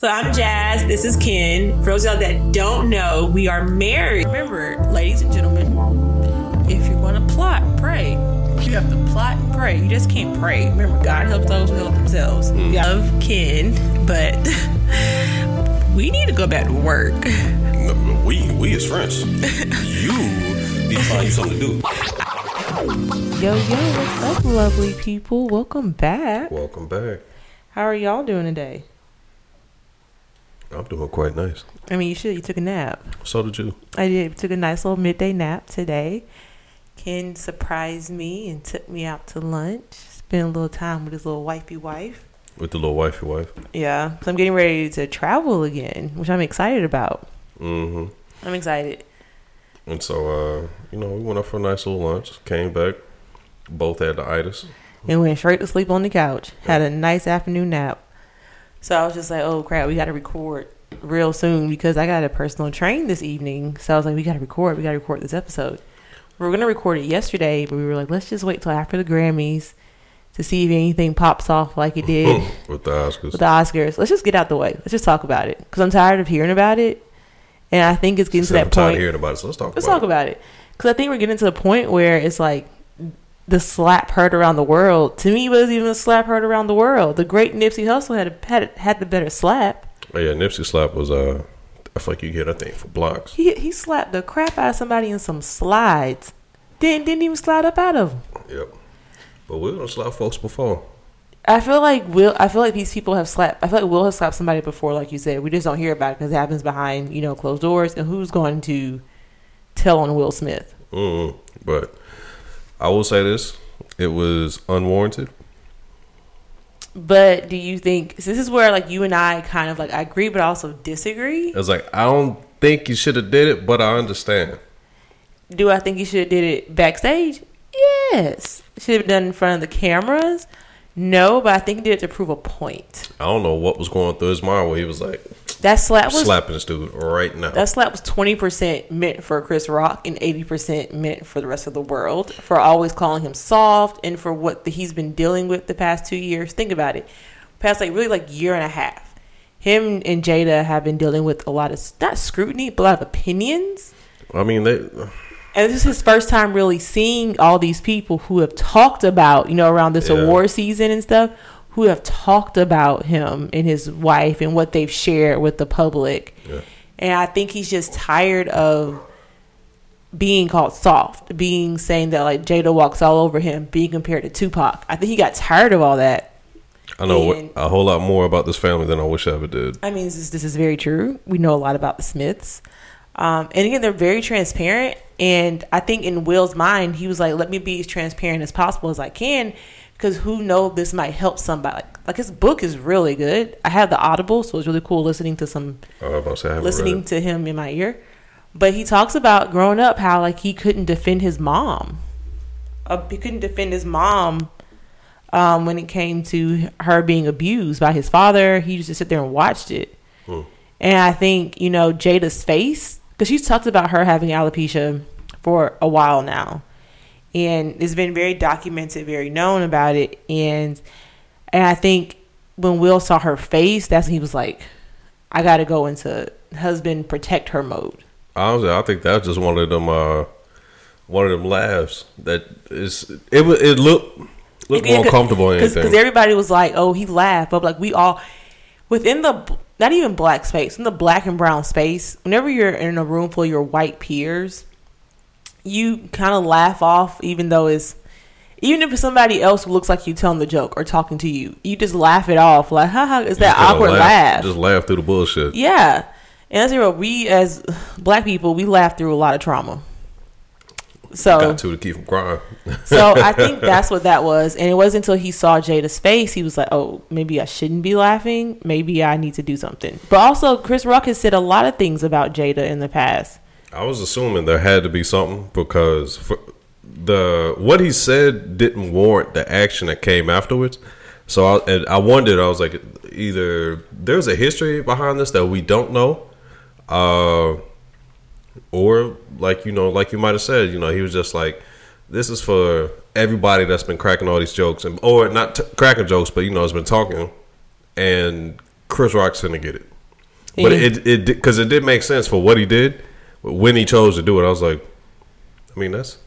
So I'm Jazz. This is Ken. For those of y'all that don't know, we are married. Remember, ladies and gentlemen, if you're going to plot, pray. You have to plot and pray. You just can't pray. Remember, God helps those who help themselves. Mm. We love Ken, but we need to go back to work. No, we we is friends. you need to find you something to do. Yo, yo, what's up, lovely people? Welcome back. Welcome back. How are y'all doing today? I'm doing quite nice. I mean, you should. You took a nap. So did you. I did. Took a nice little midday nap today. Ken surprised me and took me out to lunch. Spent a little time with his little wifey wife. With the little wifey wife. Yeah, so I'm getting ready to travel again, which I'm excited about. Mm-hmm. I'm excited. And so, uh, you know, we went up for a nice little lunch. Came back. Both had the itis. and went straight to sleep on the couch. Had a nice afternoon nap. So I was just like, oh crap, we got to record real soon because I got a personal train this evening. So I was like, we got to record. We got to record this episode. We were gonna record it yesterday, but we were like, let's just wait till after the Grammys to see if anything pops off like it did With the Oscars. with the Oscars. Let's just get out the way. Let's just talk about it because I'm tired of hearing about it, and I think it's getting to I'm that tired of hearing about it, so let's talk Let's about talk about it because I think we're getting to the point where it's like the slap heard around the world. To me, it wasn't even a slap heard around the world. The great Nipsey Hussle had a, had had the better slap. Oh, yeah, Nipsey slap was, uh, I feel like you get that thing for blocks. He he slapped the crap out of somebody in some slides. Didn't didn't even slide up out of them. Yep. But we don't slap folks before. I feel like Will. I feel like these people have slapped. I feel like Will has slapped somebody before, like you said. We just don't hear about it because it happens behind you know closed doors. And who's going to tell on Will Smith? mm But I will say this: it was unwarranted. But do you think so this is where like you and I kind of like I agree, but also disagree? It's like I don't think you should have did it, but I understand. Do I think you should have did it backstage? Yes. Should have done in front of the cameras? No, but I think he did it to prove a point. I don't know what was going through his mind where he was like That slap was slapping this dude right now. that slap was twenty percent meant for Chris Rock and eighty percent meant for the rest of the world for always calling him soft and for what the, he's been dealing with the past two years. Think about it, past like really like year and a half. Him and Jada have been dealing with a lot of not scrutiny, but a lot of opinions. I mean, they And this is his first time really seeing all these people who have talked about, you know, around this Yeah. award season and stuff, who have talked about him and his wife and what they've shared with the public. Yeah. And I think he's just tired of being called soft, being saying that like Jada walks all over him, being compared to Tupac. I think he got tired of all that. I know And- a whole lot more about this family than I wish I ever did. I mean, this is, this is very true. We know a lot about the Smiths. Um, and again, they're very transparent. And I think in Will's mind, he was like, let me be as transparent as possible as I can because who knows this might help somebody. Like, like his book is really good. I have the Audible, so it's really cool listening to some I to say I haven't listening to him in my ear. But he talks about growing up how like he couldn't defend his mom. Uh, he couldn't defend his mom um, when it came to her being abused by his father. He used to sit there and watched it. And I think you know Jada's face because she's talked about her having alopecia for a while now, and it's been very documented, very known about it. And and I think when Will saw her face, that's when he was like, "I got to go into husband protect her mode." Honestly, I think that's just one of them. Uh, one of them laughs that is. It was. It looked looked more comfortable than because everybody was like, "Oh, he laughed," but like we all within the not even black space, in the black and brown space. Whenever you're in a room full of your white peers, you kind of laugh off, even though it's even if it's somebody else who looks like you telling the joke or talking to you, you just laugh it off. Like, haha, it's that awkward laugh. Just laugh through the bullshit. Yeah. And that's what we as black people, we laugh through a lot of trauma. So Got to to keep from crying. so I think that's what that was. And it wasn't until he saw Jada's face, he was like, oh, maybe I shouldn't be laughing. Maybe I need to do something. But also, Chris Rock has said a lot of things about Jada in the past. I was assuming there had to be something because the what he said didn't warrant the action that came afterwards. So I, and I wondered. I was like, either there's a history behind this that we don't know, uh, or like you know, like you might have said, you know, he was just like, this is for everybody that's been cracking all these jokes and or not t- cracking jokes, but you know, has been talking, and Chris Rock's gonna get it. But it it because it did make sense for what he did when he chose to do it. I was like, I mean that's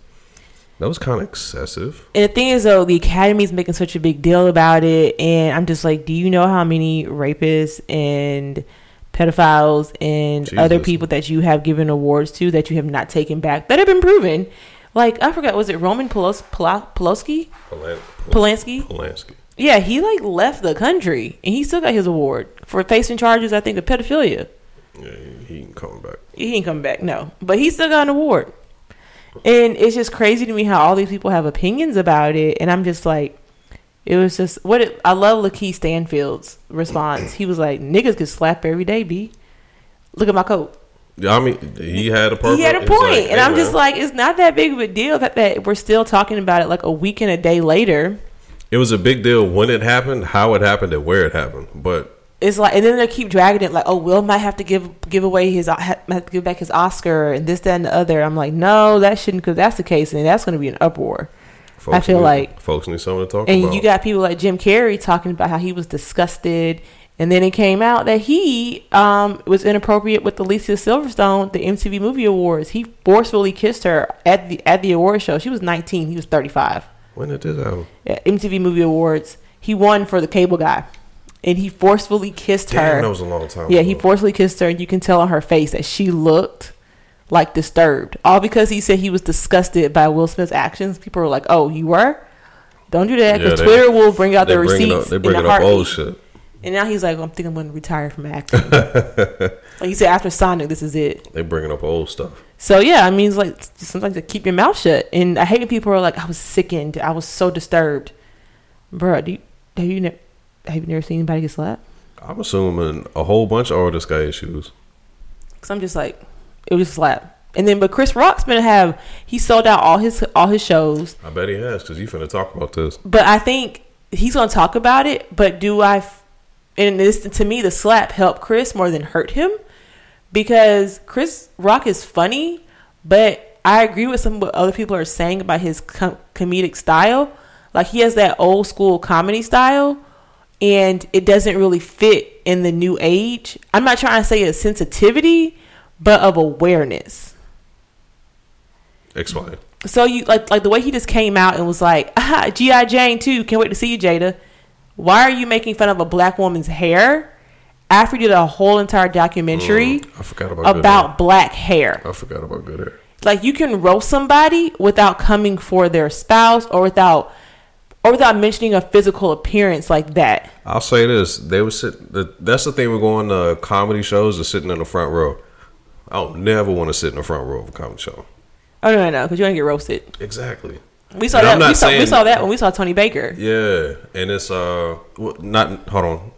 that was kind of excessive. And the thing is, though, the Academy's making such a big deal about it, and I'm just like, do you know how many rapists and pedophiles and Jesus. other people that you have given awards to that you have not taken back that have been proven? Like I forgot, was it Roman Pelos- Polo- Poloski? Polan- Polanski? Polanski. Yeah, he like left the country, and he still got his award for facing charges. I think of pedophilia. Yeah, ain't coming back. He ain't coming back, no. But he still got an award. And it's just crazy to me how all these people have opinions about it. And I'm just like, it was just what it, I love Lakeith Stanfield's response. He was like, niggas get slapped every day, B. Look at my coat. Yeah, I mean, he had a purpose. He had a point. like, and hey, I'm just like, it's not that big of a deal that, that we're still talking about it like a week and a day later. it was a big deal when it happened, how it happened, and where it happened. But It's like, and then they keep dragging it like, oh, Will might have to give give away his have to give back his Oscar and this, that, and the other. I'm like, no, that shouldn't, because that's the case, and that's going to be an uproar. folks feel need, like- folks need something to talk And about. you got people like Jim Carrey talking about how he was disgusted, and then it came out that he um, was inappropriate with Alicia Silverstone, the MTV Movie Awards. He forcefully kissed her at the at the award show. She was 19, he was 35. when did this happen? MTV Movie Awards, he won for the Cable Guy, and he forcefully kissed Damn, her. that was a long time. Yeah, he forcefully kissed her, and you can tell on her face that she looked like disturbed. All because he said he was disgusted by Will Smith's actions. People were like, "Oh, you were? Don't do that, Yeah, because they- Twitter will bring out the receipts up, they in bringing up old shit. And now he's like, "I'm thinking I'm going to retire from acting." like he said, after Sonic, this is it. They bringing up old stuff. So yeah, I mean, it's like sometimes to keep your mouth shut. And I hate when people are like, "I was sickened. I was so disturbed." Bruh, do you, have you ne- have you never seen anybody get slapped? I'm assuming a whole bunch of artists got issues. Cause I'm just like, it was a slap. And then, but Chris Rock's gonna have he sold out all his all his shows. I bet he has because you finna talk about this. But I think he's gonna talk about it. But do I? And this to me, the slap helped Chris more than hurt him because Chris Rock is funny. But I agree with some of what other people are saying about his com- comedic style. Like he has that old school comedy style, and it doesn't really fit in the new age. I'm not trying to say a sensitivity, but of awareness. Explain. So you like like the way he just came out and was like, ah, GI Jane too. Can't wait to see you, Jada. Why are you making fun of a black woman's hair after you did a whole entire documentary Mm, I forgot about about black hair. I forgot about good hair. Like you can roast somebody without coming for their spouse or without or without mentioning a physical appearance like that. I'll say this: they would sit. That's the thing with going to comedy shows is sitting in the front row. I don't never want to sit in the front row of a comedy show. Oh no, no, no, because you to get roasted. Exactly. We saw And that. We saw, we saw that when we saw Tony Baker. Yeah, and it's uh, not hold on,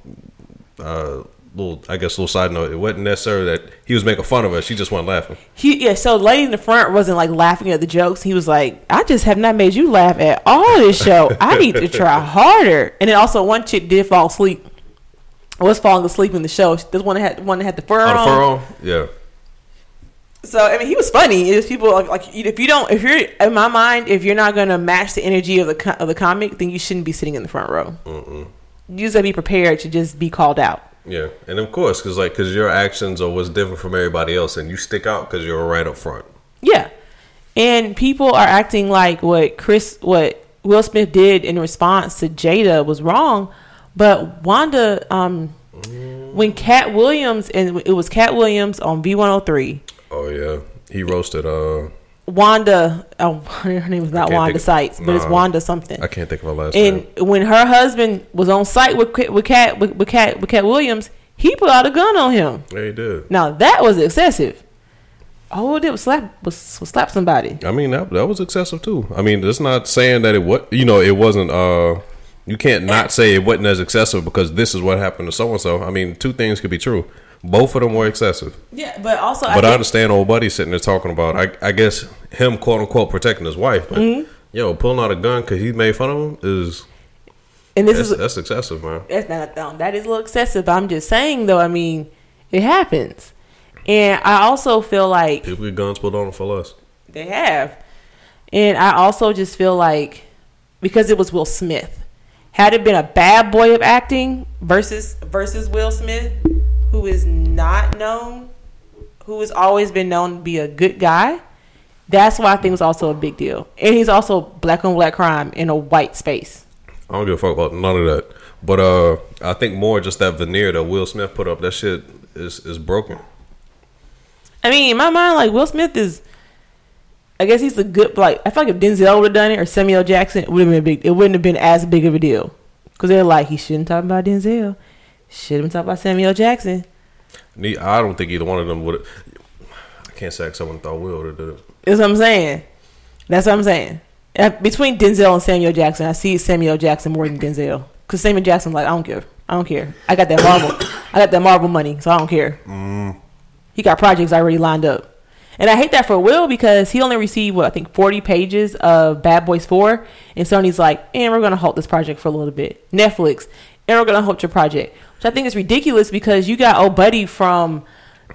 uh, little I guess a little side note. It wasn't necessarily that he was making fun of us. She just wasn't laughing. He yeah, so the lady in the front wasn't like laughing at the jokes. He was like, I just have not made you laugh at all this show. I need to try harder. And then also one chick did fall asleep. Was falling asleep in the show. This one that had one that had the fur Oh, on. the fur on? Yeah. So I mean, he was funny. It's people like like if you don't, if you're in my mind, if you're not gonna match the energy of the co- of the comic, then you shouldn't be sitting in the front row. You just gotta be prepared to just be called out. Yeah, and of course, because like, because your actions are what's different from everybody else, and you stick out because you're right up front. Yeah. And people are acting like what Chris what Will Smith did in response to Jada was wrong. But Wanda um when Katt Williams and it was Katt Williams on V103, Oh yeah, he roasted. Uh, Wanda oh her name was not Wanda Sykes, but it's. Wanda something. I can't think of her last And name. And when her husband was on site with Katt- with Katt with, with Katt with Katt Williams, he put out a gun on him. Yeah, he did. Now that was excessive. All it did was slap was, was slap somebody. I mean, that that was excessive too. I mean, it's not saying that it what you know it wasn't. Uh, you can't not say it wasn't as excessive because this is what happened to so and so. I mean, two things could be true. Both of them were excessive. Yeah, but also But I, understand old buddy sitting there talking about, I, I guess him quote unquote protecting his wife. But Mm-hmm. yo, pulling out a gun because he made fun of him is and this that's, is that's excessive, man. that's not um, that is a little excessive. But I'm just saying though. I mean, it happens, and I also feel like People get guns pulled on them for less. they have, and I also just feel like because it was Will Smith, had it been a bad boy of acting versus versus Will Smith, who is not known, who has always been known to be a good guy, that's why I think it's also a big deal. And he's also black on black crime in a white space. I don't give a fuck about none of that. But uh, I think more just that veneer that Will Smith put up. That shit is is broken. I mean, in my mind, like Will Smith is. I guess he's a good like. I feel like if Denzel would have done it or Samuel Jackson, it would have been a big. It wouldn't have been as big of a deal because they're like he shouldn't talk about Denzel, should have been talking about Samuel Jackson. I don't think either one of them would. I can't say someone thought Will would have did it. That's what I'm saying. That's what I'm saying. Between Denzel and Samuel Jackson, I see Samuel Jackson more than Denzel because Samuel Jackson like I don't care. I don't care. I got that Marvel. I got that Marvel money, so I don't care. Mm. He got projects already lined up. And I hate that for Will because he only received what I think 40 pages of Bad Boys 4 and Sony's like, "And we're going to halt this project for a little bit." Netflix, "And we're going to halt your project." Which I think is ridiculous because you got old buddy from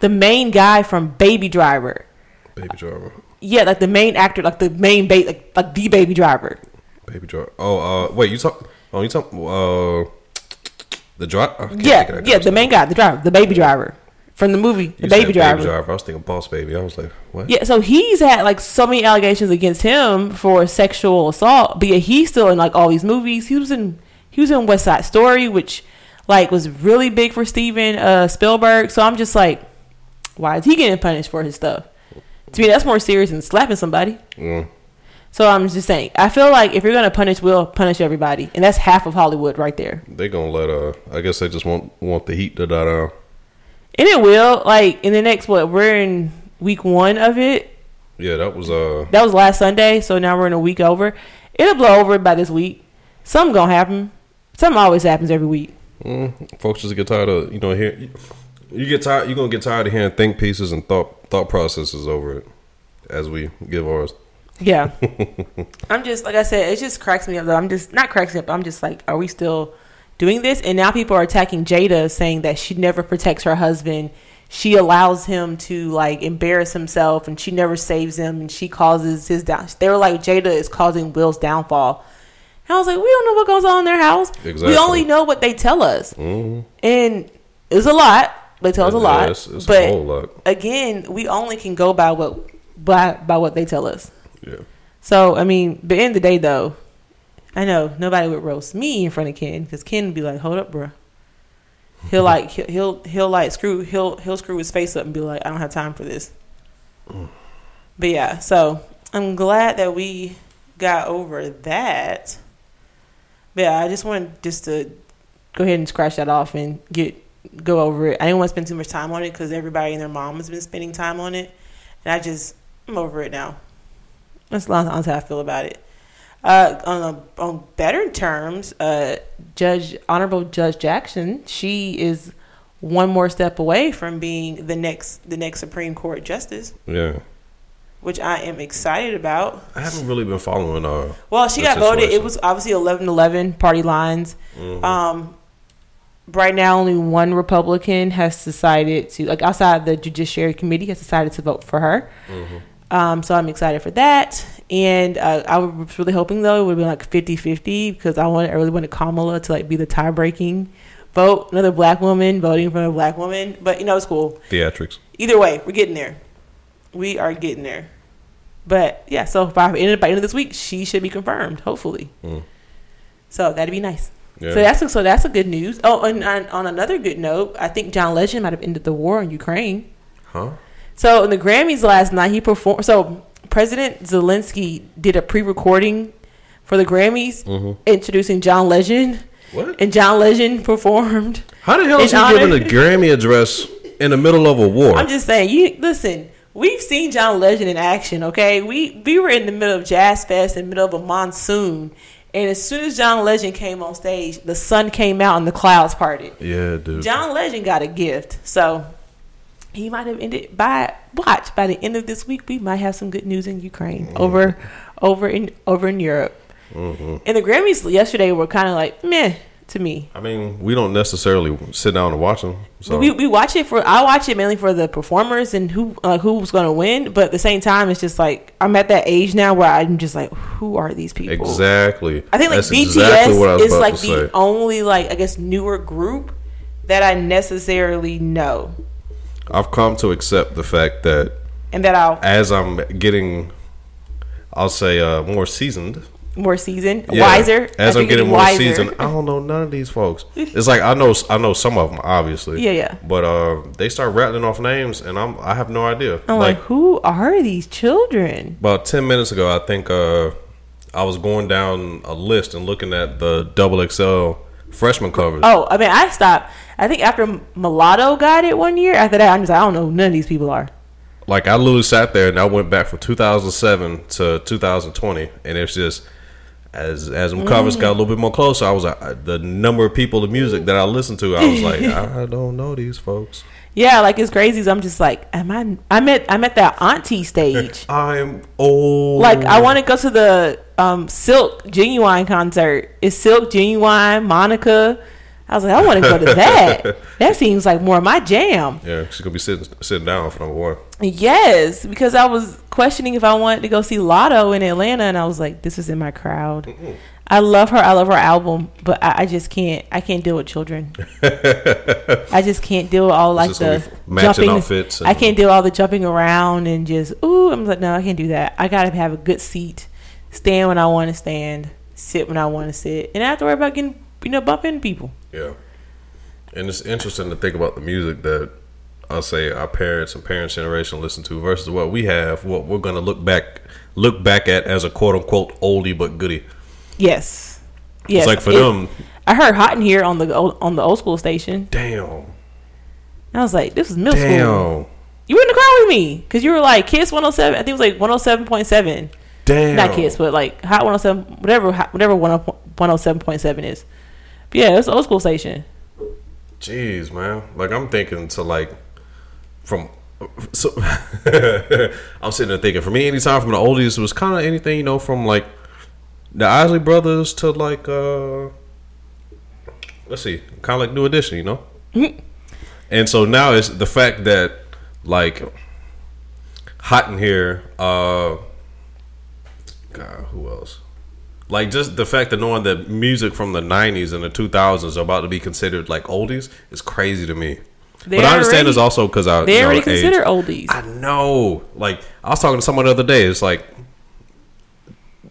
the main guy from Baby Driver. Baby Driver. Yeah, like the main actor, like the main ba- like, like the Baby Driver. Baby Driver. Oh, uh, wait, you talk? Oh, you talk? Uh, the driver. Yeah, yeah, the main guy, the driver, the Baby Driver from the movie, the Baby Driver. I was thinking Boss Baby. I was like, what? Yeah, so he's had like so many allegations against him for sexual assault, but yet he's still in like all these movies. He was in he was in West Side Story, which like was really big for Steven uh, Spielberg. So I'm just like, why is he getting punished for his stuff? To me, that's more serious than slapping somebody. Mm. So I'm just saying, I feel like if you're gonna punish we'll punish everybody, and that's half of Hollywood right there. They gonna let uh. I guess they just want want the heat to die down. And it will like in the next what we're in week one of it. Yeah, that was uh. That was last Sunday, so now we're in a week over. It'll blow over by this week. Something gonna happen. Something always happens every week. Mm, folks just get tired of you know hear you get tired you're gonna get tired of hearing think pieces and thought thought processes over it as we give ours. Yeah. I'm just like I said, it just cracks me up though. I'm just not cracks me up. I'm just like, are we still doing this? And now people are attacking Jada, saying that she never protects her husband. She allows him to like embarrass himself, and she never saves him, and she causes his down. They were like, Jada is causing Will's downfall. I was like, we don't know what goes on in their house. Exactly. We only know what they tell us, Mhm. and it's a lot. They tell us a Yeah, lot, it's- it's a but whole lot. again, we only can go by what by by what they tell us. Yeah. So I mean, but in the day though, I know nobody would roast me in front of Ken because Ken would be like, "Hold up, bro." He'll like he'll, he'll he'll like screw he'll he'll screw his face up and be like, "I don't have time for this." But yeah, so I'm glad that we got over that. Yeah, I just wanted just to go ahead and scratch that off and get go over it. I didn't want to spend too much time on it because everybody and their mom has been spending time on it, and I just I'm over it now. That's how I feel about it. Uh, on a, on better terms, uh, Judge Honorable Judge Jackson, she is one more step away from being the next the next Supreme Court justice, Yeah. Which I am excited about. I haven't really been following uh Well, she got voted. It was obviously 11-11 party lines. Mhm. Um, right now, only one Republican has decided to, like outside the Judiciary Committee, has decided to vote for her. Um, so I'm excited for that. And uh, I was really hoping though it would be like 50-50 because I I really wanted Kamala to like be the tie breaking vote, another black woman voting for a black woman. But you know, it's cool. theatrics. Either way, we're getting there. We are getting there. But yeah, so by the end, by the end of this week, she should be confirmed. Hopefully. Mm. So that'd be nice. Yeah. So that's so that's a good news. Oh, and on, on another good note, I think John Legend might have ended the war in Ukraine. huh? So in the Grammys last night, he performed. So President Zelensky did a pre-recording for the Grammys, Mhm. introducing John Legend, What? and John Legend performed. How the hell is he honor- giving a Grammy address in the middle of a war? I'm just saying, you listen. We've seen John Legend in action. Okay, we we were in the middle of Jazz Fest, in the middle of a monsoon, and as soon as John Legend came on stage, the sun came out and the clouds parted. yeah, dude. John Legend got a gift, so he might have ended by watch by the end of this week. We might have some good news in Ukraine over over in over in Europe. hmm And the Grammys yesterday were kind of like meh to me. I mean, we don't necessarily sit down and watch them. So We, we watch it for I watch it mainly for the performers and who like who's going to win. But at the same time, it's just like I'm at that age now where I'm just like, who are these people? exactly. I think like That's BTS exactly what I was is like the say. only like I guess newer group that I necessarily know I've come to accept the fact that and that I'll as I'm getting, I'll say, uh, more seasoned. More seasoned, Yeah. wiser. As I I'm think getting more wiser. seasoned, I don't know none of these folks. It's like I know I know some of them, obviously. Yeah, yeah. But uh, they start rattling off names, and I'm I have no idea. I'm like, who are these children? about ten minutes ago, I think uh, I was going down a list and looking at the double XL freshman covers. Oh, I mean, I stopped. I think after Mulatto got it one year. After that, I'm just like, I don't know. None of these people are. Like I literally sat there and I went back from 2007 to 2020, and it's just as as them covers got a little bit more closer. I was like, the number of people, the music that I listened to, I was like, I don't know these folks. Yeah, like it's crazy. I'm just like, am I? I'm at I'm at that auntie stage. I'm old. like I want to go to the um, Silk Ginuwine concert. It's Silk Ginuwine, Monica. I was like, I want to go to that. that seems like more of my jam. Yeah, she's gonna be sitting sitting down for number one. Yes, because I was questioning if I wanted to go see Latto in Atlanta, and I was like, this is in my crowd. I love her. I love her album, but I, I just can't. I can't deal with children. I just can't deal with all like the matching jumping. outfits I can't deal all the jumping around and just ooh. I'm like, no, I can't do that. I gotta have a good seat, stand when I want to stand, sit when I want to sit, and I have to worry about getting you know bumping people. Yeah, and it's interesting to think about the music that I'll say our parents and parents' generation listen to versus what we have. What we're gonna look back look back at as a quote unquote oldie but goodie. Yes, yes. It's like for It- them, I heard Hot in here on the old- on the old school station. damn, I was like, this is middle school. damn, You were in the car with me because you were like Kiss 107. I think it was like 107.7. damn. Not Kiss, but like Hot 107, whatever, whatever 107.7 is. Yeah, it's old school station. Jeez, man. Like I'm thinking to like from so I'm sitting there thinking for me anytime from the oldies it was kind of anything you know from like the Isley Brothers to like uh let's see kind of like New Edition you know and so now it's the fact that like hot in here uh God who else like just the fact of knowing that music from the 90s and the 2000s are about to be considered like oldies is crazy to me They but I understand already- it's also because I They you know, already age. consider oldies. I know. Like I was talking to someone the other day. It's like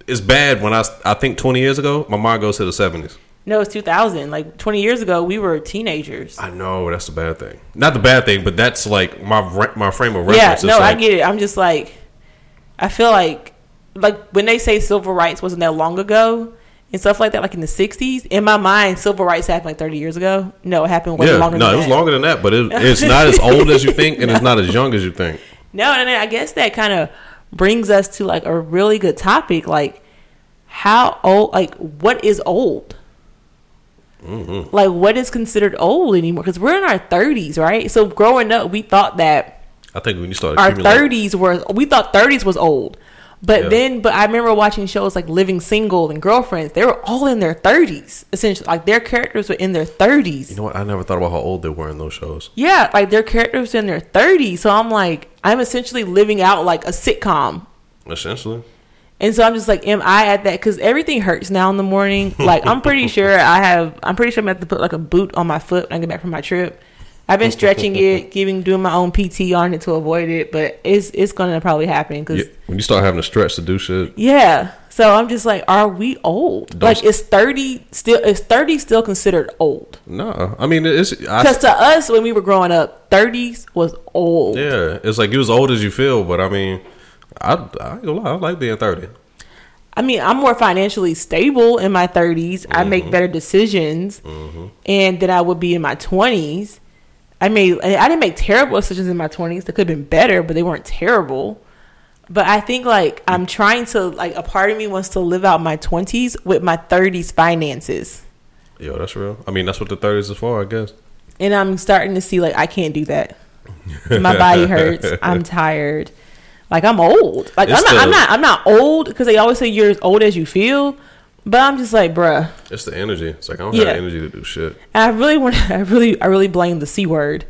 it's bad when I I think twenty years ago my mind goes to the seventies. no, it's 2000. Like 20 years ago, we were teenagers. I know that's the bad thing. Not the bad thing, but that's like my my frame of reference. Yeah, no, It's I get it. I'm just like, I feel like, like when they say civil rights wasn't that long ago and stuff like that, like in the 60s, in my mind, civil rights happened like 30 years ago. No, it happened way Yeah, longer no, than it was that. longer than that, but it, it's not as old as you think, and it's not as young as you think. No, and then I guess that kind of brings us to like a really good topic, like how old, like what is old? Mm-hmm. Like what is considered old anymore? Because we're in our thirties, right? So growing up, we thought that I think when you start our thirties were we thought thirties was old, but Yeah. then but I remember watching shows like Living Single and Girlfriends. They were all in their thirties, essentially. Like their characters were in their thirties. You know what? I never thought about how old they were in those shows. Yeah, like their characters were in their 30s. So I'm like, I'm essentially living out like a sitcom. Essentially, And so I'm just like, am I at that? Because everything hurts now in the morning. Like I'm pretty sure I have. I'm pretty sure I'm gonna have to put like a boot on my foot when I get back from my trip. I've been stretching it, giving doing my own PT on it to avoid it, but it's it's gonna probably happen because Yeah, when you start having to stretch to do shit, yeah. So I'm just like, are we old? Don't- like, is 30 still? Is 30 still considered old? no. I mean, it's Because to us, when we were growing up, 30s was old. yeah, it's like you as old as you feel, but I mean, I I, lie, I like being thirty. I mean, I'm more financially stable in my 30s. I make mm-hmm. better decisions, mm-hmm. and than I would be in my 20s. I made I didn't make terrible decisions in my 20s. They could have been better, but they weren't terrible. But I think like I'm trying to like a part of me wants to live out my 20s with my 30s finances, Yo, that's real. I mean, that's what the thirties is for, I guess. and I'm starting to see like I can't do that. My body hurts. I'm tired. Like I'm old. Like I'm not. I'm not. I'm not old because they always say you're as old as you feel. But I'm just like, bruh. It's the energy. It's like I don't Yeah. have energy to do shit. I really want. I really, I really blame the c word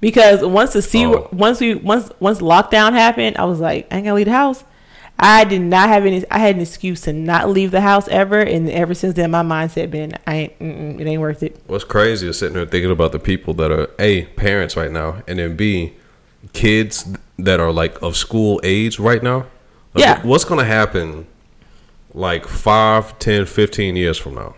because once the c Oh. word, once we once once lockdown happened, I was like, I ain't gonna leave the house. I did not have any. I had an excuse to not leave the house ever, and ever since then, my mindset been, I ain't. It ain't worth it. What's crazy is sitting there thinking about the people that are a parents right now, and then b kids that are like of school age right now. Like, Yeah. What's gonna happen? Like 5, 10, 15 years from now.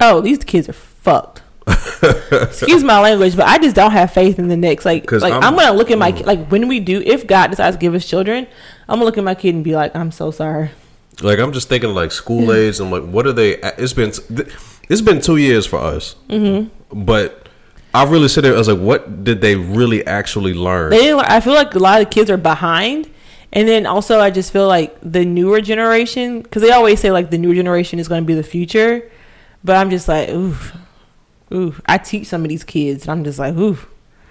Oh, these kids are fucked. Excuse my language, but I just don't have faith in the next. Like, like I'm, I'm- mm. gonna look at my ki- like when we do, if God decides to give us children, I'm gonna look at my kid and be like, I'm so sorry. Like I'm just thinking like school age. I'm like, what are they? It's been it's been two years for us, mm-hmm. but I really sit there. I was like, what did they really actually learn? They I feel like a lot of kids are behind. And then also, I just feel like the newer generation, because they always say like the newer generation is going to be the future. But I'm just like, oof, oof. I teach some of these kids, and I'm just like, oof.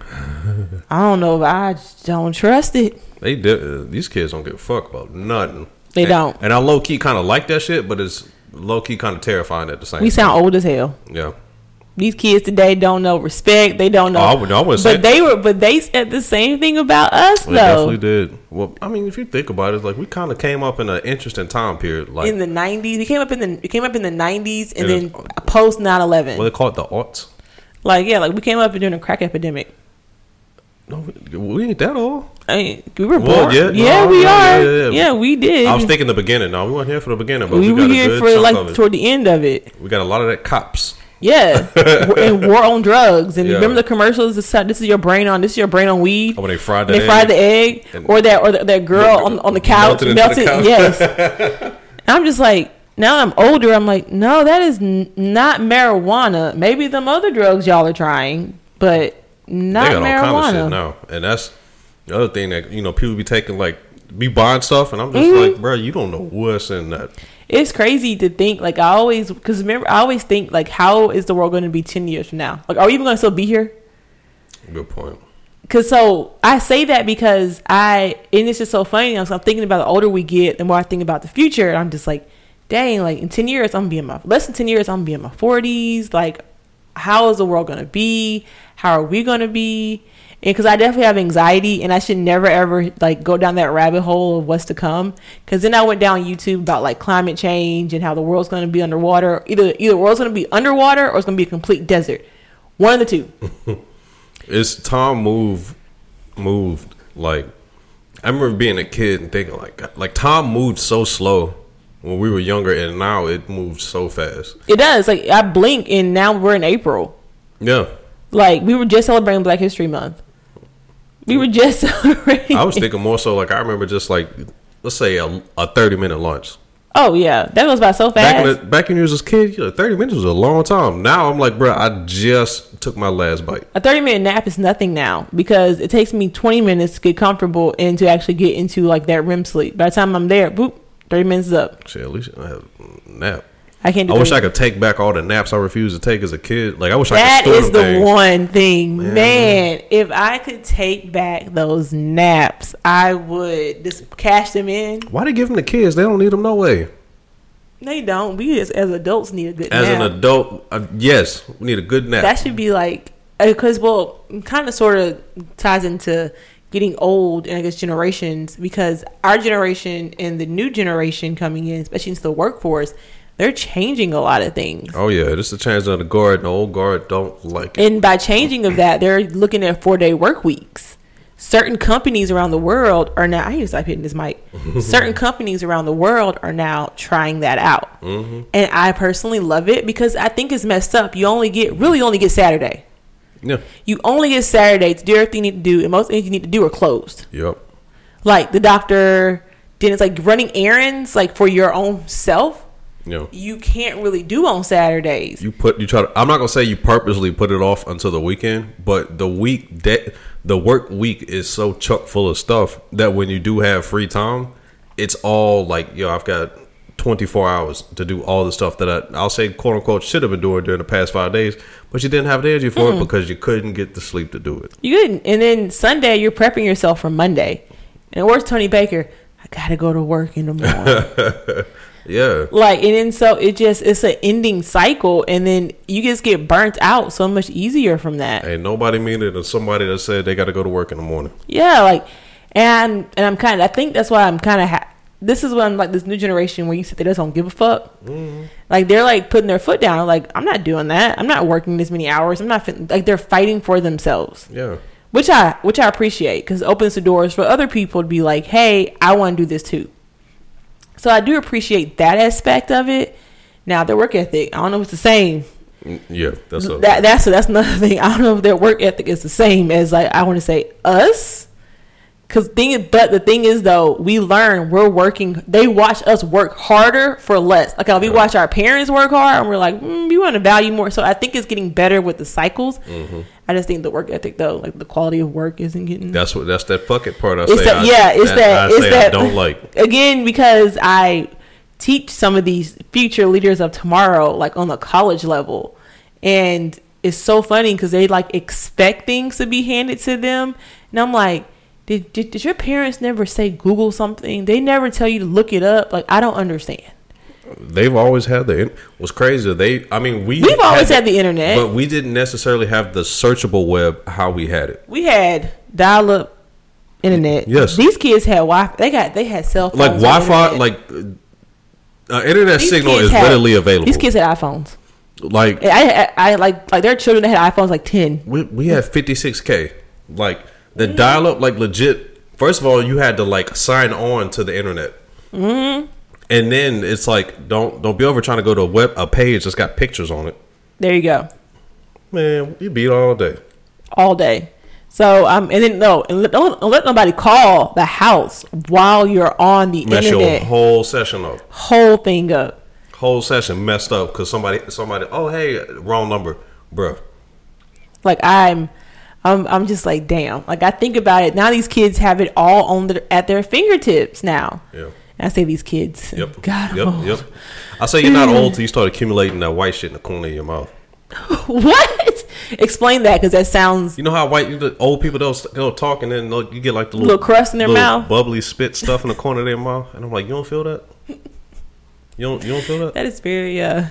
I don't know if I just don't trust it. They did. Uh, these kids don't give a fuck about nothing. They And- don't. And I low key kind of like that shit, but it's low key kind of terrifying at the same. Time. We time. sound old as hell. Yeah. These kids today don't know respect. They don't know. Oh, I would- I wouldn't say- but they were. But they said the same thing about us, They though. definitely did. Well, I mean, if you think about it, like we kind of came up in an interesting time period, like in the '90s, we came up in the we came up in the '90s, and then uh, post 9/11. what they call it, the aughts. Like yeah, like we came up during a crack epidemic. No, we- ain't that old. I mean, we were Well, born. yeah, Yeah, no, we are. yeah, Yeah, yeah. we did. I was thinking the beginning. No, we weren't here for the beginning, but we, we, were here for like toward the end of it. we got a lot of that cops. Yeah, and war on drugs. And Yeah. remember the commercials? This this is your brain on. This is your brain on weed. Oh, when they fried they that fried the egg, or that, or that, that girl on on the couch Melted melted. into the couch. Yes, I'm just like. Now I'm older. I'm like, no, that is n- not marijuana. Maybe them other drugs y'all are trying, but not they got all kind of marijuana. now, and that's the other thing that you know people be taking like be buying stuff, and I'm just Mhm. like, bro, you don't know what's in that. It's crazy to think like I always because remember I always think like how is the world going to be ten years from now? Like, are we even going to still be here? Good point. Cause so I say that because I and it's just so funny. So I'm thinking about the older we get, the more I think about the future. And I'm just like, dang, like in ten years I'm gonna be in my less than ten years I'm gonna be in my forties. Like, how is the world gonna be? How are we gonna be? And because I definitely have anxiety, and I should never ever like go down that rabbit hole of what's to come. Because then I went down YouTube about like climate change and how the world's gonna be underwater. Either either the world's gonna be underwater or it's gonna be a complete desert. One of the two. It's Tom move moved like I remember being a kid and thinking like like Tom moved so slow when we were younger, and now it moves so fast. It does. Like I blink and now we're in April. Yeah, Like we were just celebrating Black History Month. We were just celebrating. I was thinking more so like I remember just like let's say a, a thirty minute lunch. oh yeah, that goes by so Back fast. in the, back when you was a kid, yeah, thirty minutes was a long time. Now I'm like, bro, I just took my last bite. a thirty minute nap is nothing now because it takes me twenty minutes to get comfortable and to actually get into like that REM sleep. By the time I'm there, boop, thirty minutes is up. Shit, at least I have a nap. I can't. I wish 30 I could take back all the naps I refused to take as a kid. Like I wish I could store is them the things. one thing, man. Man. If I could take back those naps, I would just cash them in. Why do they give them to kids? They don't need them no way. They don't. We as, as adults need a good nap. As nap. an adult, uh, yes, we need a good nap. That should be like because well, kind of sort of ties into getting old and I guess generations because our generation and the new generation coming in, especially into the workforce, they're changing a lot of things. oh yeah, this is the change of the guard. The old guard don't like it. And by changing of that, they're looking at four day work weeks. Certain companies around the world are now. I to stop hitting this mic. Certain companies around the world are now trying that out, mm-hmm. and I personally love it because I think it's messed up. You only get really only get Saturday. Yeah. You only get Saturday to do everything you need to do, and most things you need to do are closed. Yep. Like the doctor, then it's like running errands, like for your own self. You You can't really do on Saturdays. you put you try to. I'm not gonna say you purposely put it off until the weekend, but the week that the work week is so chock full of stuff that when you do have free time, it's all like yo, I've got 24 hours to do all the stuff that I, I'll say quote unquote should have been doing during the past five days, but you didn't have the energy for it because you couldn't get the sleep to do it. You couldn't. And then Sunday, you're prepping yourself for Monday. And where's Tony Baker? I gotta go to work in the morning. Yeah. Like, and then so it just it's an ending cycle, and then you just get burnt out so much easier from that. Ain't nobody mean it than somebody that said they got to go to work in the morning. Yeah, like, and and I'm kind of I think that's why I'm kind of ha- this is when like this new generation where you said they just don't give a fuck. Mm-hmm. Like they're like putting their foot down. Like I'm not doing that. I'm not working this many hours. I'm not fit- like they're fighting for themselves, Yeah. which I which I appreciate because it opens the doors for other people to be like, hey, I want to do this too. So I do appreciate that aspect of it. Now their work ethic, I don't know if it's the same. Mm, Yeah. That's a, That that's that's another thing. I don't know if their work ethic is the same as like I want to say us. Cause thing, but the thing is though, we learn we're working. They watch us work harder for less. Like we watch our parents work hard, and we're like, mm, we want to value more. So I think it's getting better with the cycles. Mm-hmm. I just think the work ethic though, like the quality of work, isn't getting. that's what. That's that fuck it part. I It's say. that- I, yeah, it's that- I it's that- I don't like. again because I teach some of these future leaders of tomorrow, like on the college level, and it's so funny because they like expect things to be handed to them, and I'm like, did, did did your parents never say Google something? They never tell you to look it up. Like I don't understand. They've always had the. Was crazy. They. I mean, we. We've always had the internet. but we didn't necessarily have the searchable web how we had it. We had dial up internet. Yes. these kids had Wi. They got they had cell phones. Like Wi-Fi, like uh, internet These signal is had- readily available. These kids had iPhones. like I, I, I like like their children that had iPhones like ten. we, we had 56k like the dial up like legit first of all you had to like sign on to the internet mm-hmm. and then it's like don't don't be over trying to go to a web a page that's got pictures on it There you go. man you beat all day all day. So um, and then no, and let, don't, let nobody call the house while you're on the mess your internet. whole session up Whole thing up. whole session messed up because somebody somebody oh hey wrong number bruh Like I'm, I'm, I'm just like damn. Like I think about it now. These kids have it all on their at their fingertips now. yeah And I say these kids. yep God. Yep old. yep I say you're not old till you start accumulating that white shit in the corner of your mouth what? Explain that because that sounds. You know how white the old people they'll, they'll talk and then you get like the little, Little crust in their little mouth? bubbly spit stuff in the corner of their mouth, and I'm like, you don't feel that? You don't you don't feel that? That is very uh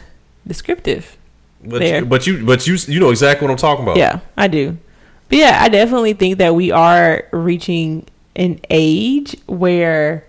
descriptive. But there. you, but you but you you know exactly what I'm talking about. Yeah, I do. But yeah, I definitely think that we are reaching an age where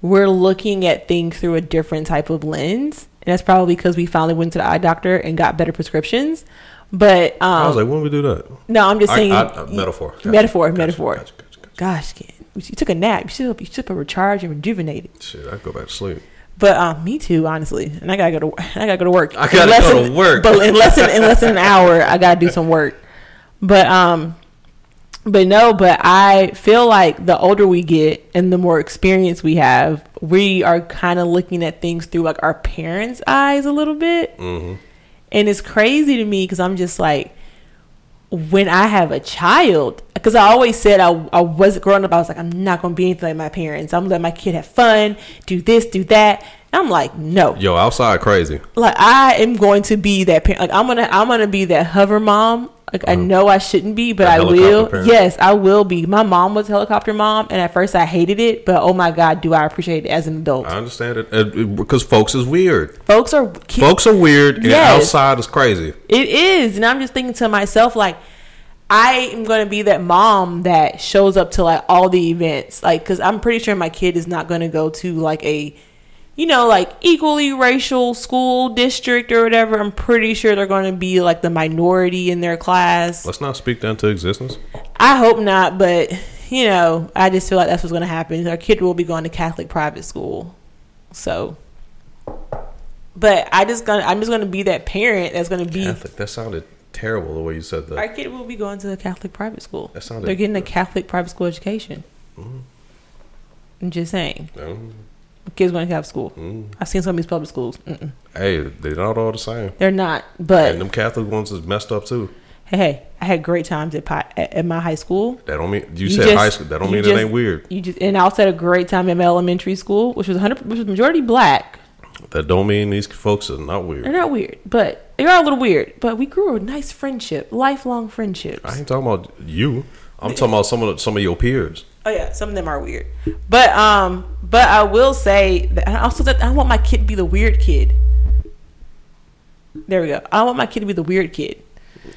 we're looking at things through a different type of lens. And that's probably because we finally went to the eye doctor and got better prescriptions. But I was um, like, when we do that? no, I'm just I- saying I- uh, metaphor. Gotcha. metaphor, Gotcha, metaphor. gotcha. Gosh, Ken, you took a nap. You should you should have recharged and rejuvenated. Shit, I go back to sleep. But um, me too, honestly. And I gotta go to I gotta go to work. I gotta In go to work. But in less than in less than an hour, I gotta do some work. But um, but no, but I feel like the older we get and the more experience we have, we are kind of looking at things through like our parents' eyes a little bit. Mm-hmm. And it's crazy to me because I'm just like, when I have a child, because I always said I, I was growing up, I was like, I'm not going to be anything like my parents. I'm going to let my kid have fun, do this, do that. And I'm like, no. Yo, outside crazy. Like I am going to be that parent. Like I'm gonna, I'm gonna be that hover mom. Like I know I shouldn't be, but I will. Uh-huh. parent. Yes, I will be. My mom was a helicopter mom, and at first I hated it, but oh my god, do I appreciate it as an adult? I understand it uh, because folks is weird. Folks are ki- Folks are weird, and outside is crazy. It is, and I'm just thinking to myself, like, I am going to be that mom that shows up to like all the events, like, because I'm pretty sure my kid is not going to go to like a, you know, like equally racial school district or whatever. I'm pretty sure they're going to be like the minority in their class. Let's not speak that into existence. I hope not, but you know, I just feel like that's what's going to happen. Our kid will be going to Catholic private school, so. But I just gonna I'm just gonna be that parent that's gonna be Catholic. That sounded terrible the way you said that. Our kid will be going to a Catholic private school. That sounded- They're getting a Catholic private school education. I'm just saying. Um, Kids going to Catholic school. mm. I've seen some of these public schools. Mm-mm. Hey, they're not all the same. They're not. But And them Catholic ones is messed up too. hey, hey, I had great times at, pi- at, my high school. That don't mean you, You said just- high school. That don't mean just- it ain't weird. You just and I also had a great time at my elementary school, which was 100, which was majority black. That don't mean these folks are not weird. They're not weird, but they are a little weird. But we grew a nice friendship, lifelong friendships. I ain't talking about you. I'm talking about some of the, some of your peers. Oh yeah, some of them are weird. But um, but I will say that I also that I want my kid to be the weird kid. There we go. I want my kid to be the weird kid.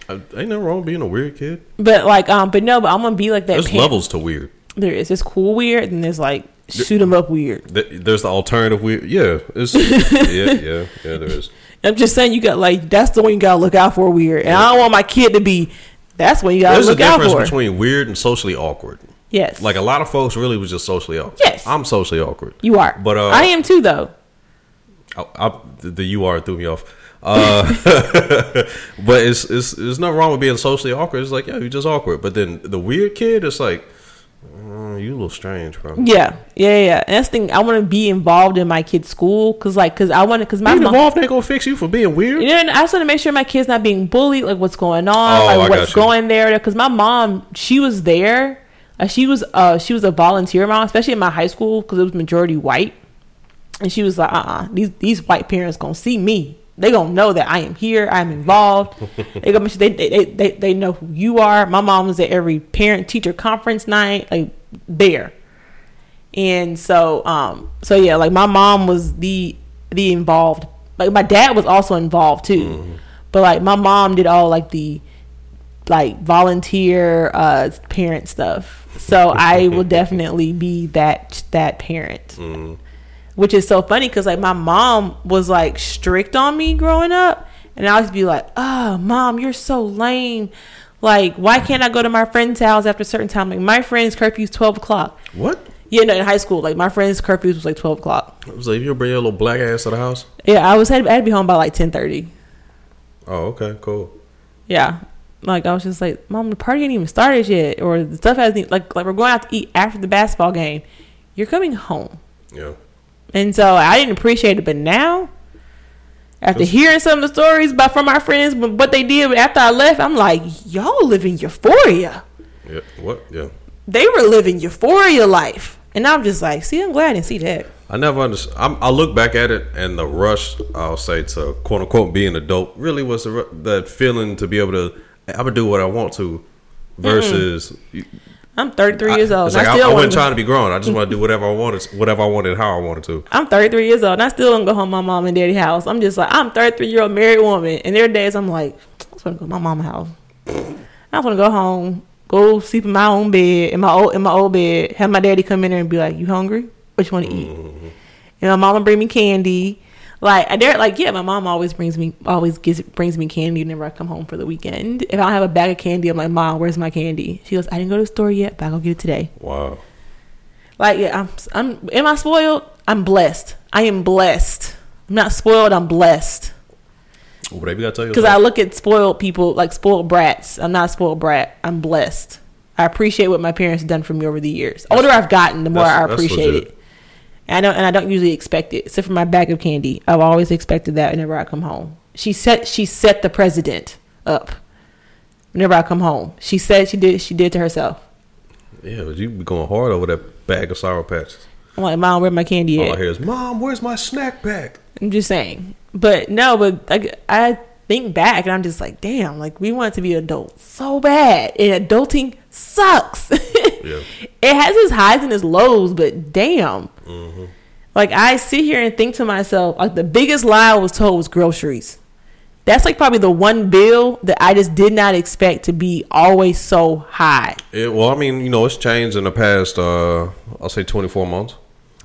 Uh, ain't nothing wrong with being a weird kid. But like um, but no, but I'm gonna be like that. There's parent- levels to weird. There is. There's cool weird, and there's like shoot shoot 'em up weird. There's the alternative weird. Yeah, it's yeah, yeah, yeah. There is. I'm just saying you got like that's the one you gotta look out for weird, and I don't want my kid to be. That's when you gotta There's a look out difference between weird and socially awkward. Yes, Like a lot of folks really was just socially awkward. Yes. I'm socially awkward. you are. But uh, I am too, though. I, I, the, you are threw me off. Uh, but it's it's there's nothing wrong with being socially awkward. It's like yeah, you're just awkward. But then the weird kid, it's like mm, you a little strange, bro. Yeah, yeah, yeah. And that's the thing. I want to be involved in my kid's school because, like, because I want to, because my Being mom. involved ain't gonna fix you for being weird. You know, and I just want to make sure my kid's not being bullied, like what's going on, Oh, like I what's got you. going there. Because my mom, she was there. Uh, she was uh she was a volunteer mom, especially in my high school because it was majority white. And she was like, uh, uh these these white parents gonna see me. They gonna know that I am here. I'm involved. they gonna make sure they, they they they know who you are. My mom was at every parent teacher conference night, like there. And so, um, so yeah, like my mom was the the involved. Like my dad was also involved too, but like my mom did all like the like volunteer uh parent stuff. So I will definitely be that that parent. Which is so funny because like my mom was like strict on me growing up, and I always be like, "Oh, mom, you're so lame. Like, why can't I go to my friend's house after a certain time? Like, my friend's curfew's twelve o'clock. What? Yeah, no, in high school, like my friend's curfew was like twelve o'clock. I was like, if you bring your little black ass to the house. Yeah, I was had, I had to be home by like ten thirty. Oh, okay, cool. Yeah, like I was just like, mom, the party ain't even started yet, or the stuff hasn't e-" like like we're going out to eat after the basketball game. You're coming home, Yeah. and so I didn't appreciate it. But now, after hearing some of the stories about from our friends, but what they did after I left, I'm like, y'all living euphoria. Yeah. What? Yeah. They were living euphoria life, and I'm just like, see, I'm glad I didn't see that. I never understood. I'm, I look back at it, and the rush I'll say to quote unquote being an adult really was the, that feeling to be able to I'm gonna do what I want to, versus I'm 33 years old. It's like I I, still I wasn't trying to be grown. I just want to do whatever I wanted, whatever I wanted, how I wanted to. I'm 33 years old and I still don't go home my mom and daddy house. I'm just like, I'm 33 year old married woman. And there are days I'm like, I just want to go to my mama's house. I want to go home, go sleep in my own bed, in my old in my old bed, have my daddy come in there and be like, You hungry? What you want to eat? Mm-hmm. And my mama bring me candy. Like I dare like yeah, my mom always brings me always gives brings me candy whenever I come home for the weekend. If I don't have a bag of candy, I'm like, Mom, where's my candy? She goes, I didn't go to the store yet, but I'll go get it today. Wow. Like, yeah, I'm, I'm, am I spoiled? I'm blessed. I am blessed. I'm not spoiled. I'm blessed. What have you got to tell you? Because I look at spoiled people like spoiled brats. I'm not a spoiled brat. I'm blessed. I appreciate what my parents have done for me over the years. The older I've gotten, the more I appreciate it. And I don't, and I don't usually expect it, except for my bag of candy. I've always expected that whenever I come home. She set, she set the president up. Whenever I come home, she said she did, she did to herself. yeah, but you be going hard over that bag of sour patches. I'm like, Mom, where my candy at? All I hear is, "Mom, where's my snack pack?" I'm just saying. But no, but like I think back and I'm just like, damn, like we want to be adults so bad. And adulting sucks. Yeah. It has its highs and its lows, but damn. Like I sit here and think to myself, like the biggest lie I was told was groceries. That's like probably the one bill that I just did not expect to be always so high. It, well, I mean, you know, it's changed in the past. Uh, I'll say twenty four months.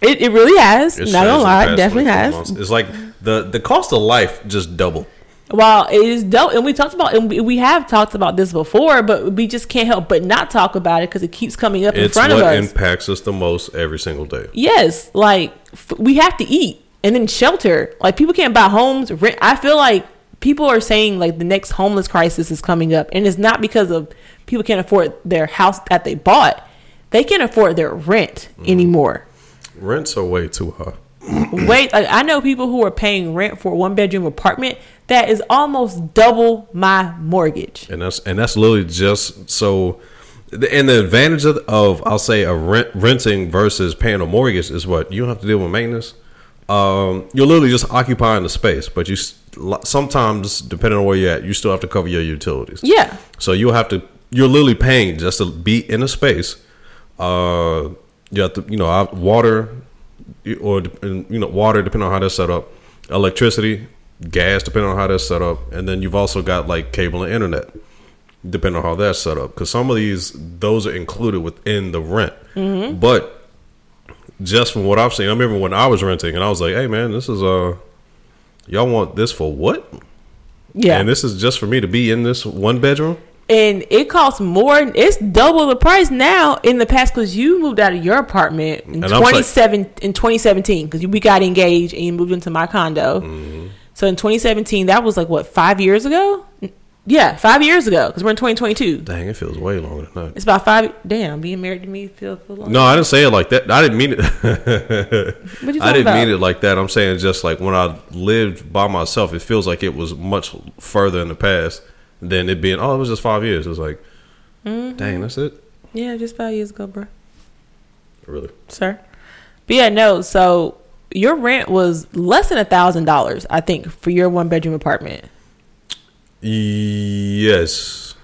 It, it really has. It's not a it definitely has. months. It's like the the cost of life just doubled. While it is dope, and we talked about, and we- have talked about this before, but we just can't help but not talk about it because it keeps coming up in front of us. impacts us the most every single day. yes, like f- we have to eat and then shelter. Like people can't buy homes. Rent. I feel like people are saying like the next homeless crisis is coming up, and it's not because of people can't afford their house that they bought. They can't afford their rent Mm-hmm. anymore. Rents are way too high. Wait, like, I know people who are paying rent for a one bedroom apartment that is almost double my mortgage. and that's and that's literally just so. And the advantage of, of I'll say a rent renting versus paying a mortgage is what you don't have to deal with maintenance. Um, you're literally just occupying the space, but you sometimes depending on where you're at, you still have to cover your utilities. Yeah. So you'll have to you're literally paying just to be in a space. Uh, you have to, you know, water, or you know, water depending on how that's set up, electricity, gas depending on how that's set up, and then you've also got like cable and internet depending on how that's set up. Because some of these, those are included within the rent, but just from what I've seen, I remember when I was renting, and I was like, "Hey, man, this is uh, y'all want this for what?" Yeah. And this is just for me to be in this one bedroom. and it costs more. It's double the price now in the past because you moved out of your apartment in twenty seven in twenty seventeen because we got engaged and you moved into my condo. Mm-hmm. So in twenty seventeen, that was like what five years ago? Yeah, five years ago because we're in twenty twenty two. Dang, it feels way longer than that. It's about five. Damn, being married to me feels a long. No, I didn't say it like that. I didn't mean it. what you talking I didn't about? mean it like that. I'm saying just like when I lived by myself, it feels like it was much further in the past than it being. Oh, it was just five years. It's like, Mm-hmm. dang, that's it. Yeah, just five years ago, bro. Really? Sir. But yeah, no. So your rent was less than a thousand dollars, I think, for your one bedroom apartment. Yes.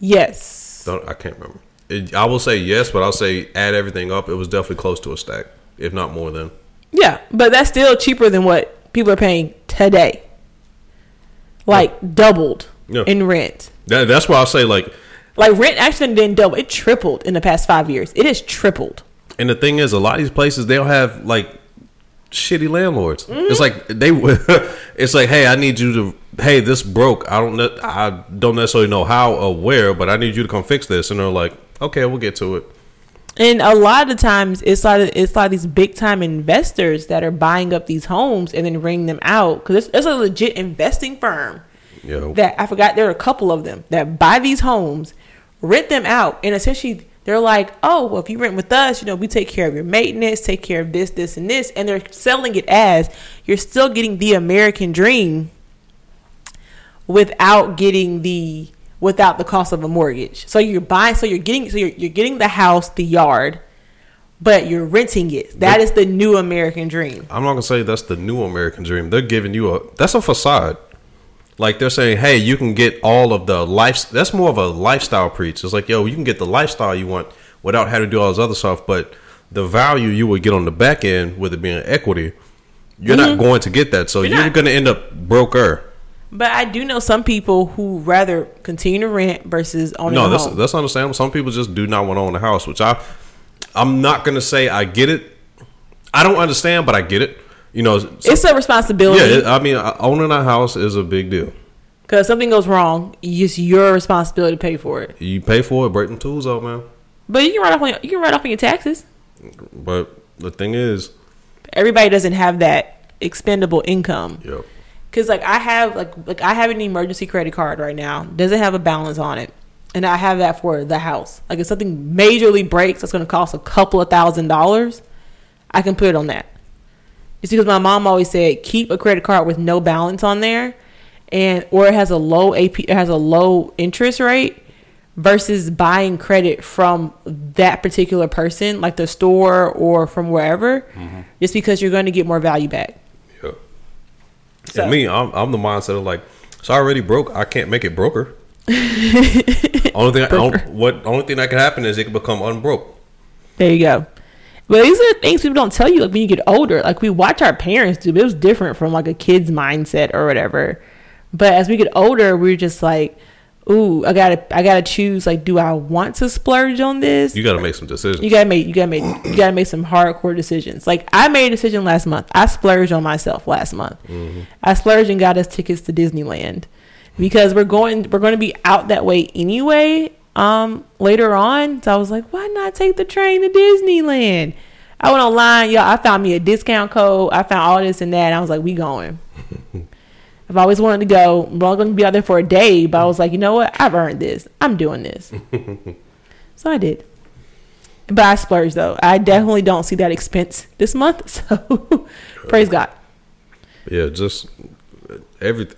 Yes. Don't, I can't remember. It, I will say yes, but I'll say add everything up. It was definitely close to a stack, if not more than. Yeah, but that's still cheaper than what people are paying today. Like doubled Yeah. in rent. That, that's why I'll say like. Like rent actually didn't double; it tripled in the past five years. It has tripled. And the thing is, a lot of these places they'll have like shitty landlords. Mm-hmm. It's like they, it's like, hey, I need you to, hey, this broke. I don't, I don't necessarily know how or where, but I need you to come fix this. And they're like, okay, we'll get to it. And a lot of times, it's like it's like these big time investors that are buying up these homes and then renting them out because it's, it's a legit investing firm. Know, that I forgot there are a couple of them that buy these homes, rent them out, and essentially they're like, oh, well, if you rent with us, you know, we take care of your maintenance, take care of this, this, and this, and they're selling it as you're still getting the American dream without getting the without the cost of a mortgage. So you're buying, so you're getting, so you're, you're getting the house, the yard, but you're renting it. That is the new American dream. I'm not gonna say that's the new American dream. They're giving you a that's a facade. Like they're saying, hey, you can get all of the life. That's more of a lifestyle preach. It's like, yo, you can get the lifestyle you want without having to do all this other stuff. But the value you would get on the back end with it being equity, you're not mm-hmm. going to get that. So You're you're, going to end up broker. But I do know some people who rather continue to rent versus owning No, a that's home. that's understandable. Some people just do not want to own a house, which I I'm not going to say I get it. I don't understand, but I get it. You know, so- it's a responsibility yeah. it- I mean, owning a house is a big deal. because something goes wrong, it's your responsibility to pay for it. You pay for it, break them tools out, man. But you can write off on you can write off on your taxes. But the thing is, Everybody doesn't have that expendable income. yep. Cause like I have like like I have an emergency credit card right now. Doesn't have a balance on it. And I have that for the house. Like if something majorly breaks that's gonna cost a couple of thousand dollars, I can put it on that. It's because my mom always said keep a credit card with no balance on there and or it has a low AP it has a low interest rate versus buying credit from that particular person, like the store or from wherever, mm-hmm. just because you're gonna get more value back. Yeah. So- And me, I'm, I'm the mindset of like, it's already broke. I can't make it broker. only thing, I, Broker. on- what only thing that can happen is it can become unbroke. There you go. But these are the things people don't tell you like when you get older. Like we watch our parents do, but it was different from like a kid's mindset or whatever. But as we get older, we're just like, ooh, I gotta I gotta choose like do I want to splurge on this? You got to make some decisions. You gotta make you gotta make you gotta make some hardcore decisions. Like I made a decision last month. I splurged on myself last month. Mm-hmm. I splurged and got us tickets to Disneyland because we're going we're going to be out that way anyway. Um, later on, so I was like, why not take the train to Disneyland? I went online, y'all. I found me a discount code. I found all this and that. And I was like, we going. I've always wanted to go. I'm only going to be out there for a day, but I was like, you know what? I've earned this. I'm doing this. so I did. But I splurged though. I definitely don't see that expense this month. So praise God. yeah, just everything.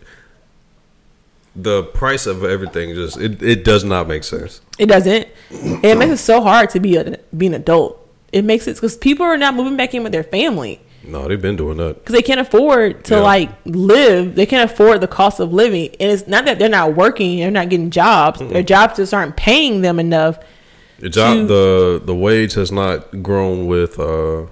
The price of everything just it, it does not make sense. It doesn't. And it makes it so hard to be a be an adult. It makes it because people are not moving back in with their family No, they've been doing that. because they can't afford to Yeah. like live. They can't afford the cost of living, and it's not that they're not working. They're not getting jobs. Their jobs just aren't paying them enough The job, to- the the wage has not grown with uh,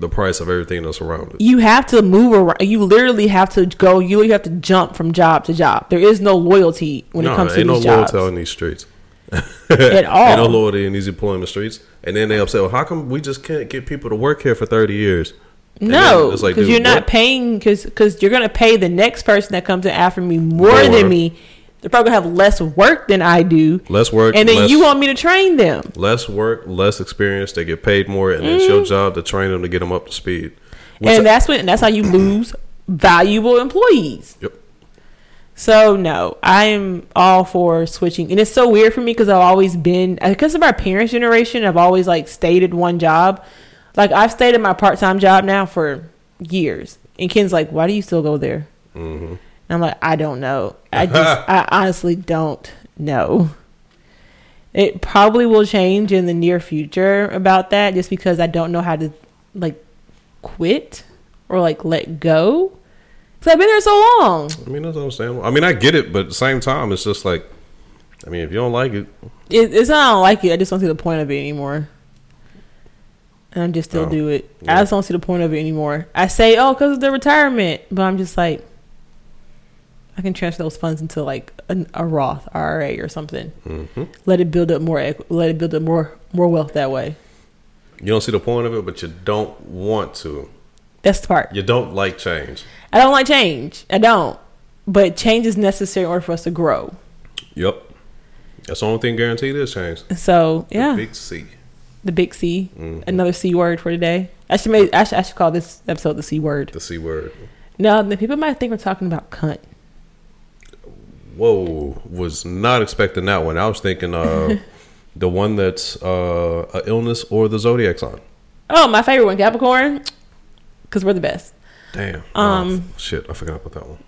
the price of everything that's around it. you have to move around. You literally have to go. You have to jump from job to job. There is no loyalty when no, it comes to ain't no these jobs loyalty in these streets. at all. Ain't no loyalty in these employment streets. And then they upset, well, how come we just can't get people to work here for thirty years? And No, it's like, because you're not what? paying because you're gonna pay the next person that comes in after me more, More. than me. They're probably gonna have less work than I do, less work, and then less, you want me to train them. less work, less experience. They get paid more, and it's your job to train them to get them up to speed. Which and I- that's when that's how you lose valuable employees. Yep. So no, I am all for switching, and it's so weird for me because I've always been because of our parents' generation. I've always like stayed at one job. Like I've stayed at my part time job now for years, and Ken's like, "Why do you still go there?" Mm-hmm. And I'm like, I don't know. I just, I honestly don't know. It probably will change in the near future about that, just because I don't know how to like quit or like let go. Cause I've been there so long. I mean, that's understandable. I mean, I get it, but at the same time, it's just like, I mean, if you don't like it, It, it's not I don't like it. I just don't see the point of it anymore. And I just still Oh, do it. yeah. I just don't see the point of it anymore. I say, oh, because of the retirement, but I'm just like, I can transfer those funds into like a, a Roth IRA or something. hmm Let it build up more. Let it build up more more wealth that way. you don't see the point of it, but you don't want to. That's the part. You don't like change. I don't like change. I don't. But change is necessary in order for us to grow. Yep. That's the only thing guaranteed is change. So yeah, The Big C. the big C, Mhm. another C word for today. I should make. I should, I should call this episode the C word. The C word. No, the people might think we're talking about cunt. Whoa. Was not expecting that one. I was thinking uh, the one that's uh, a illness or the zodiac sign. Oh, my favorite one, Capricorn, because we're the best. Damn. Um, Oh, shit. I forgot about that one.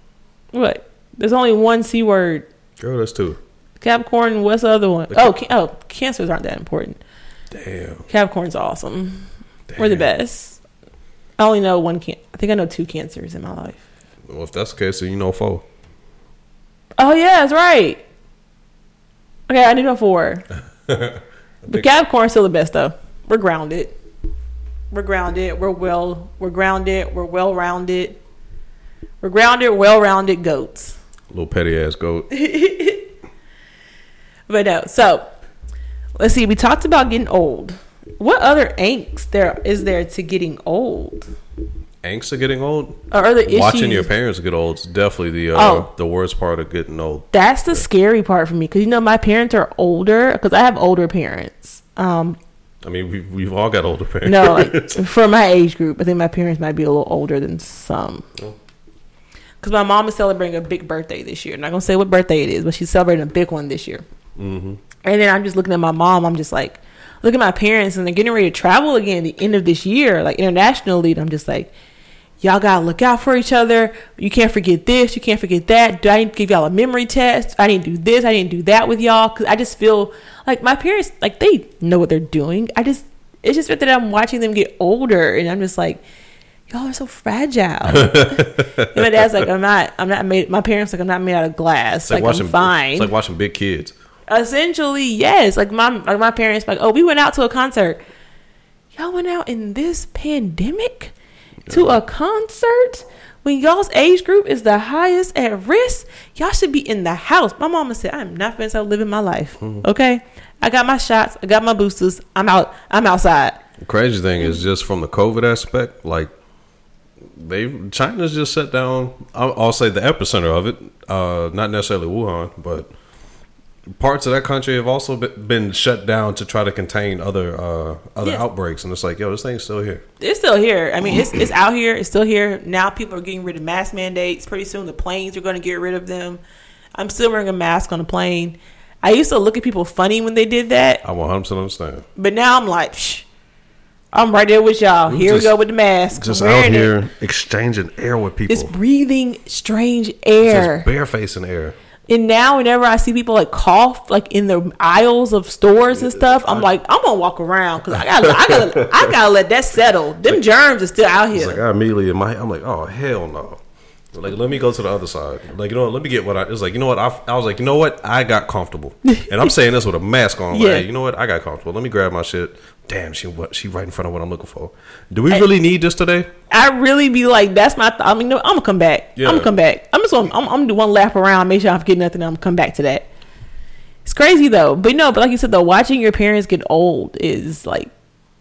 What? There's only one C word. Girl, that's two. Capricorn. What's the other one? The Oh, ca- oh, cancers aren't that important. Damn. Capricorn's awesome. We're the best. I only know one can. I think I know two cancers in my life. Well, if that's the case, then you know four. Oh yeah, that's right. Okay, I need a four. But Capricorn's still the best though. We're grounded. We're grounded. We're well. We're grounded. We're well rounded. We're grounded, well rounded goats. Little petty ass goat. But no, so let's see. We talked about getting old. What other angst there is there to getting old? Angst of getting old. Or other issues? Watching your parents get old is definitely the uh, Oh. the worst part of getting old. That's the scary part for me because you know my parents are older because I have older parents. Um, I mean, we've, we've all got older parents. no, like for my age group, I think my parents might be a little older than some. Oh. Because my mom is celebrating a big birthday this year. I'm not gonna say what birthday it is, but she's celebrating a big one this year. hmm And then I'm just looking at my mom. I'm just like, look at my parents, and they're getting ready to travel again at the end of this year, like internationally. And I'm just like, y'all gotta look out for each other. You can't forget this. You can't forget that. Do I need to give y'all a memory test? I didn't do this. I didn't do that with y'all because I just feel like my parents, like they know what they're doing. I just, it's just that I'm watching them get older, and I'm just like. Y'all are so fragile. and my dad's like, I'm not. I'm not made. My parents like, I'm not made out of glass. It's like, like watching. I'm fine It's like watching big kids. essentially yes like my like my parents like oh we went out to a concert y'all went out in this pandemic to a concert? When y'all's age group is the highest at risk y'all should be in the house. My mama said i'm not finna start living my life. Okay? I got my shots i got my boosters i'm out i'm outside. The crazy thing is just from the COVID aspect, like they China's just shut down. I'll, I'll say the epicenter of it, uh, not necessarily Wuhan, but parts of that country have also been shut down to try to contain other uh, other Yes. outbreaks. And it's like, yo, this thing's still here. it's still here. I mean, it's it's out here. It's still here. Now people are getting rid of mask mandates. Pretty soon the planes are going to get rid of them. I'm still wearing a mask on a plane. I used to look at people funny when they did that, I 100 percent understand. but now I'm like, Psh, I'm right there with y'all. Here just- we go with the mask. Just I'm out wearing it. here exchanging air with people, It's breathing strange air. just barefacing air. And now, whenever I see people like cough, like in the aisles of stores and stuff, I'm like, I'm gonna walk around because I gotta, I gotta, I gotta let that settle. Them germs are still out It's here. like I immediately in my, I'm like, oh hell no. Like, let me go to the other side. Like, you know what? Let me get what I. It's like, you know what? I, I was like, you know what? I got comfortable, and I'm saying this with a mask on. Like, Yeah. hey, you know what? I got comfortable. Let me grab my shit. Damn, she what? She right in front of what I'm looking for. Do we really need this today? I really be like, that's my. Th- I mean, no, I'm gonna come back. Yeah. I'm gonna come back. I'm just gonna. I'm, I'm gonna do one lap around, make sure I forget nothing. I'm gonna come back to that. It's crazy though, but no. But like you said, though, watching your parents get old is like,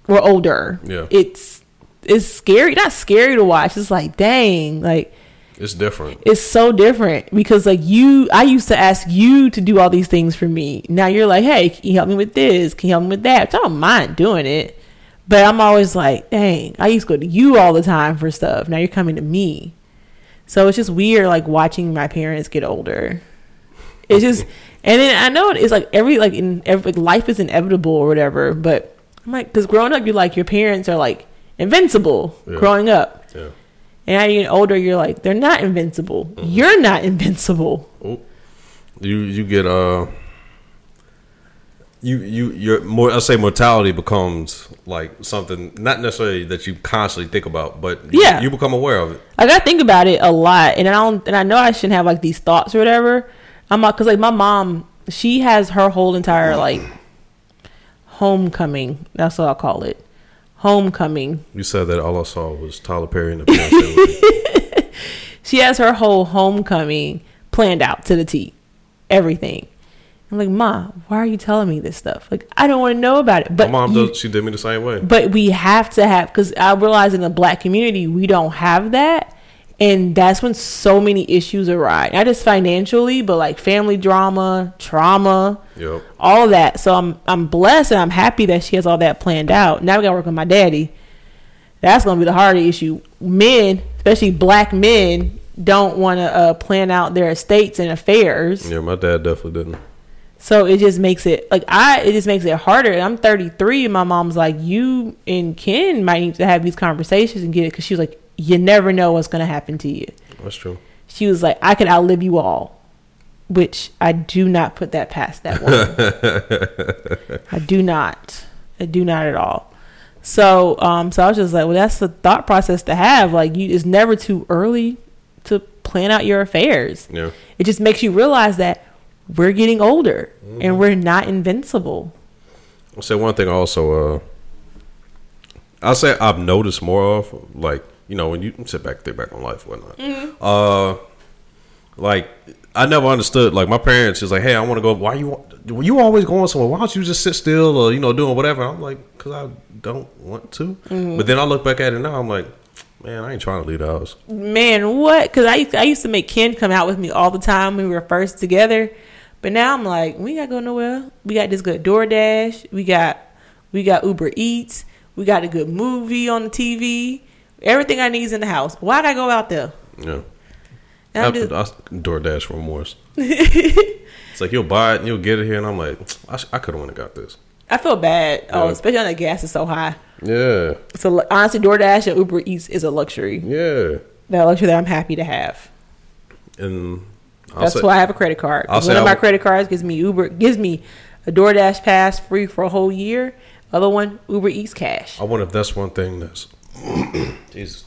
we're older. Yeah. It's it's scary. Not scary to watch. It's like, dang, like It's different. it's so different because like you i used to ask you to do all these things for me now you're like hey can you help me with this can you help me with that Which i don't mind doing it but i'm always like dang i used to go to you all the time for stuff now you're coming to me so it's just weird like watching my parents get older it's just and then i know it's like every like in every like, life is inevitable or whatever but i'm like because growing up you're like your parents are like invincible Yeah. growing up. And as you get older, you're like, they're not invincible. Mm-hmm. You're not invincible. You you get uh. You you your more I say mortality becomes like something not necessarily that you constantly think about, but you, Yeah. you become aware of it. Like I think about it a lot, and I don't, and I know I shouldn't have like these thoughts or whatever. I'm like, cause like my mom, she has her whole entire like homecoming. That's what I call it, homecoming. You said that all I saw was Tyler Perry and the. She has her whole homecoming planned out to the T, everything. I'm like, Ma, why are you telling me this stuff? Like, I don't want to know about it. But My mom you- does. She did me the same way. but we have to have because I realize in the black community we don't have that, and that's when so many issues arise. Not just financially, but like family drama, trauma, Yep. all that. So I'm I'm blessed and I'm happy that she has all that planned out. Now we gotta work with my daddy. That's gonna be the harder issue. Men, especially black men, don't want to uh, plan out their estates and affairs. Yeah, my dad definitely didn't. So it just makes it like I it just makes it harder. I'm 33 and my mom's like you and Ken might need to have these conversations and get it cuz she was like you never know what's going to happen to you. That's true. She was like I could outlive you all. Which I do not put that past that woman. I do not. I do not at all. So um so I was just like well that's the thought process to have like you it's never too early to plan out your affairs Yeah. it just makes you realize that we're getting older and we're not invincible. I'll say one thing also. Uh, I'll say I've noticed more of like you know when you sit back, think back on life, whatnot. Uh, like I never understood. Like my parents is like, hey, I want to go. Why you? wa- You always going somewhere? Why don't you just sit still or you know doing whatever? I'm like, because I don't want to. But then I look back at it now. I'm like, man, I ain't trying to leave the house. Man, what? Because I used, I used to make Ken come out with me all the time when we were first together, but now I'm like, we gotta go nowhere. We got this good DoorDash. We got we got Uber Eats. We got a good movie on the TV. Everything I need is in the house. Why'd I go out there? Yeah. And I, I'm just- I, DoorDash remorse. it's like you'll buy it and you'll get it here, and I'm like, I, sh- I could have went and got this. I feel bad. Oh, especially when the gas is so high. Yeah, So honestly, DoorDash and Uber Eats is a luxury. yeah. That luxury that I'm happy to have. And I'll That's say, why I have a credit card. One of my credit cards gives me Uber gives me a DoorDash pass free for a whole year. Other one Uber Eats cash. I wonder if that's one thing that's, Jesus,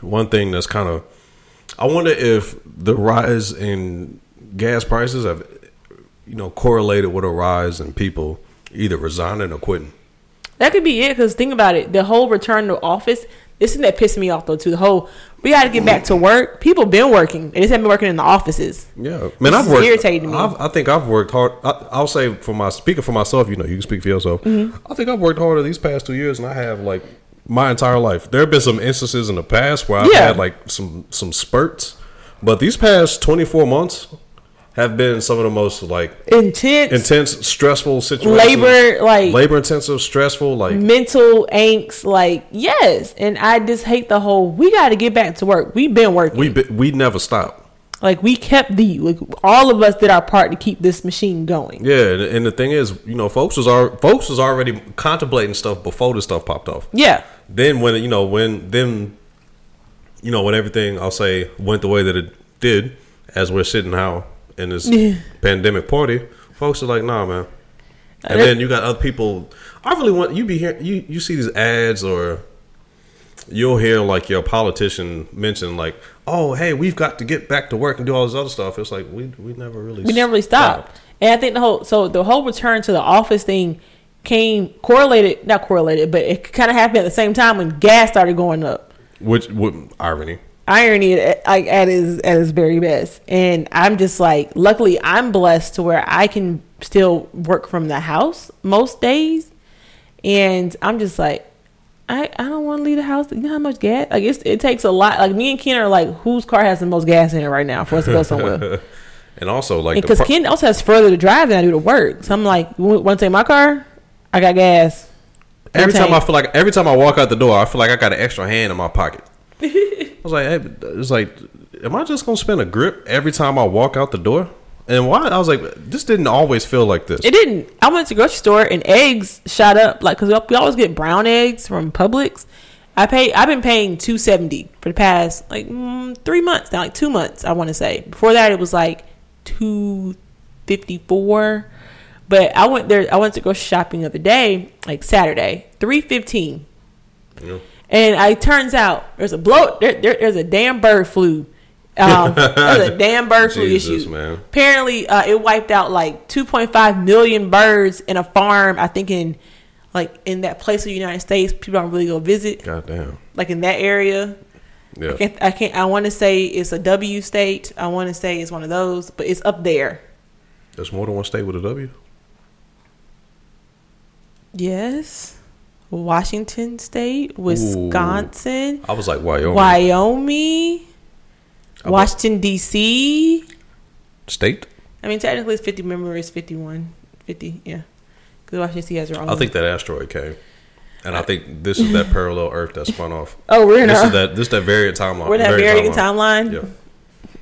one thing that's kind of. I wonder if the rise in gas prices have, you know, correlated with a rise in people either resigning or quitting. That could be it. Because think about it, the whole return to office. This is that pissed me off though too. The whole we got to get back to work. People been working. They just haven't been working in the offices. Yeah, man, I've worked. irritating me. I've, I think I've worked hard. I, I'll say for my speaking for myself. You know, you can speak for yourself. Mm-hmm. I think I've worked harder these past two years, and I have like my entire life. There have been some instances in the past where I've Yeah. had like some some spurts, but these past twenty four months have been some of the most like Intense, intense, stressful situations. labor, like labor intensive, stressful. Like mental angst. Like yes, and I just hate the whole. We got to get back to work. We've been working. we be- we never stop. like we kept the like all of us did our part to keep this machine going. Yeah, and, and the thing is, you know, folks was al- folks was already contemplating stuff before this stuff popped off. Yeah. Then when you know when then you know when everything I'll say went the way that it did, as we're sitting now in this pandemic party, folks are like, nah, man. Uh, and then you got other people. I really want you be here. You you see these ads or you'll hear like your politician mention like, "Oh, hey, we've got to get back to work and do all this other stuff." It's like we we never really we never really stopped. And I think the whole so the whole return to the office thing came correlated, not correlated, but it kind of happened at the same time when gas started going up. Which, what irony? Irony at, like, at its at its very best, and I'm just like, luckily, I'm blessed to where I can still work from the house most days, and I'm just like, I, I don't want to leave the house. You know how much gas? Like it's, it takes a lot. Like me and Ken are like, whose car has the most gas in it right now for us to go somewhere? And also like Because pro- Ken also has further to drive than I do to work. So I'm like, want to take my car? I got gas. every time I feel like every time I walk out the door, I feel like I got an extra hand in my pocket. I was like, hey, it's like, am I just gonna spend a grip every time I walk out the door? And why? I was like, this didn't always feel like this. It didn't. I went to the grocery store and eggs shot up like because we always get brown eggs from Publix. I pay. I've been paying two seventy for the past like mm, three months now, like two months. I want to say. Before that, it was like two fifty four. But I went there. I went to go shopping the other day, like Saturday, three fifteen. Yeah. And it turns out there's a blow. There, there, there's a damn bird flu. Um, there's a damn bird flu Jesus, issue. man. Apparently, uh, it wiped out like 2.5 million birds in a farm. I think in like in that place of the United States, people don't really go visit. God damn. Like in that area, Yeah. I can't. I, can't, I want to say it's a W state. I want to say it's one of those, but it's up there. There's more than one state with a W. Yes, Washington State, Wisconsin, I was like, Wyoming Wyoming, Washington D.C. state. I mean, technically, it's 50. Remember, it's 51. 50, yeah. Because Washington D.C. has their own. I think that asteroid came, and I think this is that parallel Earth that spun off. Oh, we're in This our, is that this that variant timeline. we're in that variant variant timeline. Yeah.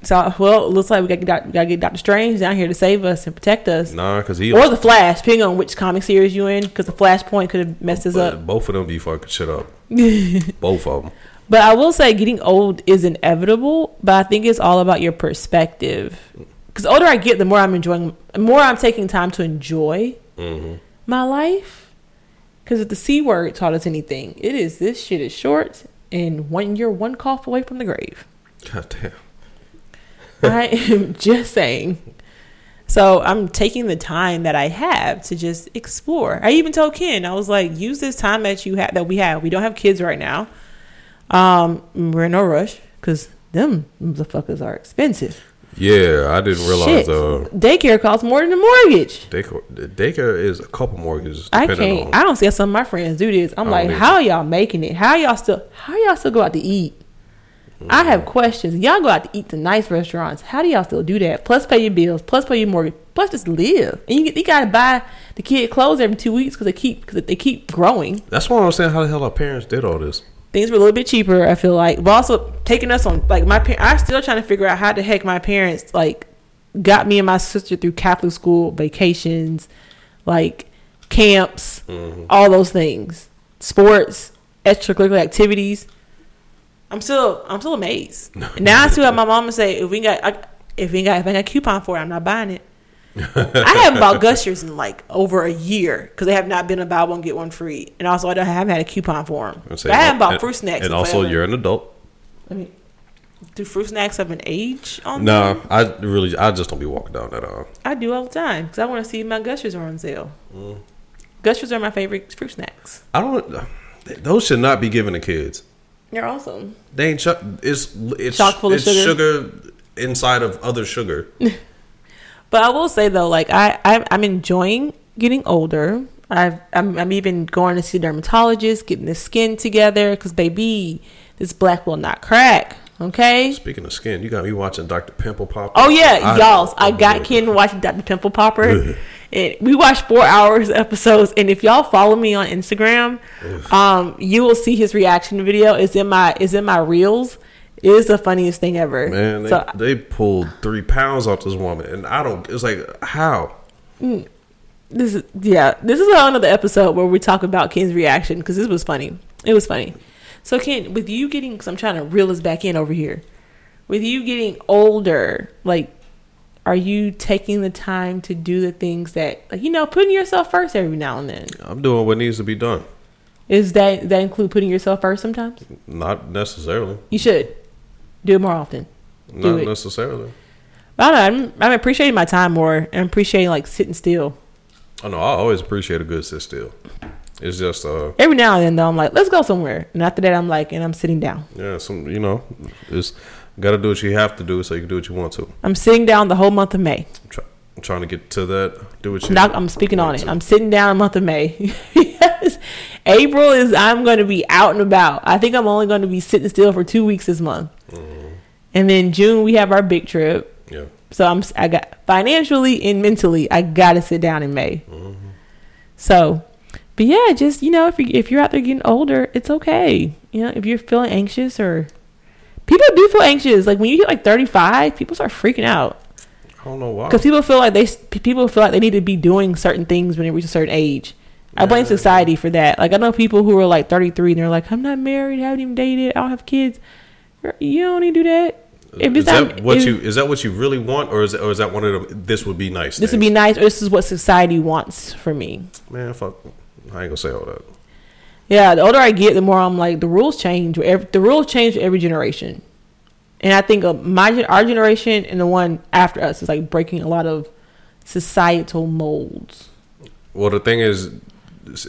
So, well, it looks like we got, to get got to get Doctor Strange down here to save us and protect us. Nah, because he Or the Flash, depending on which comic series you in, because the Flashpoint could have messed us up. both of them be fucking shit up. both of them. But I will say, getting old is inevitable. But I think it's all about your perspective. Because the older I get, the more I'm enjoying, the more I'm taking time to enjoy hmm my life. Because if the c word taught us anything, it is this shit is short, and one you're one cough away from the grave. God damn. I am just saying. So I'm taking the time that I have to just explore. I even told Ken, I was like, use this time that you have that we have. We don't have kids right now. Um, we're in no rush because them motherfuckers are expensive. Yeah, I didn't realize Shit. uh, Daycare costs more than a mortgage. daycare, daycare is a couple mortgages. I depending can't. on- I don't see how some of my friends do this. I'm like, how y'all making it? How y'all still? How y'all still go out to eat? I have questions. Y'all go out to eat to nice restaurants. How do y'all still do that? Plus pay your bills. Plus pay your mortgage. Plus just live. And you, you gotta buy the kid clothes every two weeks because they keep because they keep growing. That's why I'm saying how the hell our parents did all this. Things were a little bit cheaper. I feel like, but also taking us on like my. par- I'm still trying to figure out how the heck my parents like got me and my sister through Catholic school vacations, like camps, Mm-hmm. all those things, sports, extracurricular activities. I'm still I'm still amazed. now I still have my mama say if we got I, if we got if I got a coupon for it, I'm not buying it. I haven't bought Gushers in like over a year because they have not been a buy one get one free, and also I don't- I haven't had a coupon for them. Saying- I haven't bought and- fruit snacks. And also, forever. you're an adult. I mean, do fruit snacks have an age on them? No, I really, I just don't be walking down that aisle. I do all the time because I want to see if my Gushers are on sale. Mm. Gushers are my favorite fruit snacks. I don't. Those should not be given to kids. They're awesome. They ain't chuck. It's it's Chock full of it's sugar. inside of other sugar. But I will say though, like I, I I'm enjoying getting older. I've, I'm I'm even going to see a dermatologist, getting the skin together because baby, this black will not crack. Okay. Speaking of skin, you got me watching Dr. Pimple Popper. Oh yeah, I- y'all! I got Ken watching Dr. Pimple Popper, and we watched four hours episodes. And if y'all follow me on Instagram, um, you will see his reaction video. It's in my it's in my reels. It is the funniest thing ever. Man, they, so they pulled three pounds off this woman, and I don't. It's like how? this is yeah, this is another episode where we talk about Ken's reaction because this was funny. It was funny. So Ken, with you getting, because I'm trying to reel us back in over here. With you getting older, like, are you taking the time to do the things that, like, you know, putting yourself first every now and then? I'm doing what needs to be done. Is that that include putting yourself first sometimes? Not necessarily. You should do it more often. Do Not it. necessarily. I don't know. I'm, I'm appreciating my time more and appreciating like sitting still. I know. I always appreciate a good sit still. It's just uh Every now and then though, I'm like, let's go somewhere. And after that, I'm like, and I'm sitting down. yeah some you know it's got to do what you have to do so you can do what you want to. I'm sitting down the whole month of May. I'm, try, I'm trying to get to that. Do what you. I'm, not, I'm speaking on it. to. I'm sitting down a month of May. yes. April is I'm going to be out and about. I think I'm only going to be sitting still for two weeks this month. Mm-hmm. And then June we have our big trip. yeah. So I'm I got financially and mentally I got to sit down in May. So, but yeah, just you know if you if you're out there getting older, it's okay. You know if you're feeling anxious or people do feel anxious. Like when you hit like 35, people start freaking out I don't know why. because people feel like they people feel like they need to be doing certain things when they reach a certain age. I blame society for that. Like I know people who are like 33 and they're like, I'm not married, I haven't even dated, I don't have kids. You don't need to do that. If is that not- what if- you is that what you really want, or is or is that one of them? This would be nice. This would be nice, or this is what society wants for me. man. Fuck. I ain't gonna say all that. Yeah, the older I get, the more I'm like the rules change. Every, the rules change every generation, and I think uh, my our generation and the one after us is like breaking a lot of societal molds, Well, the thing is,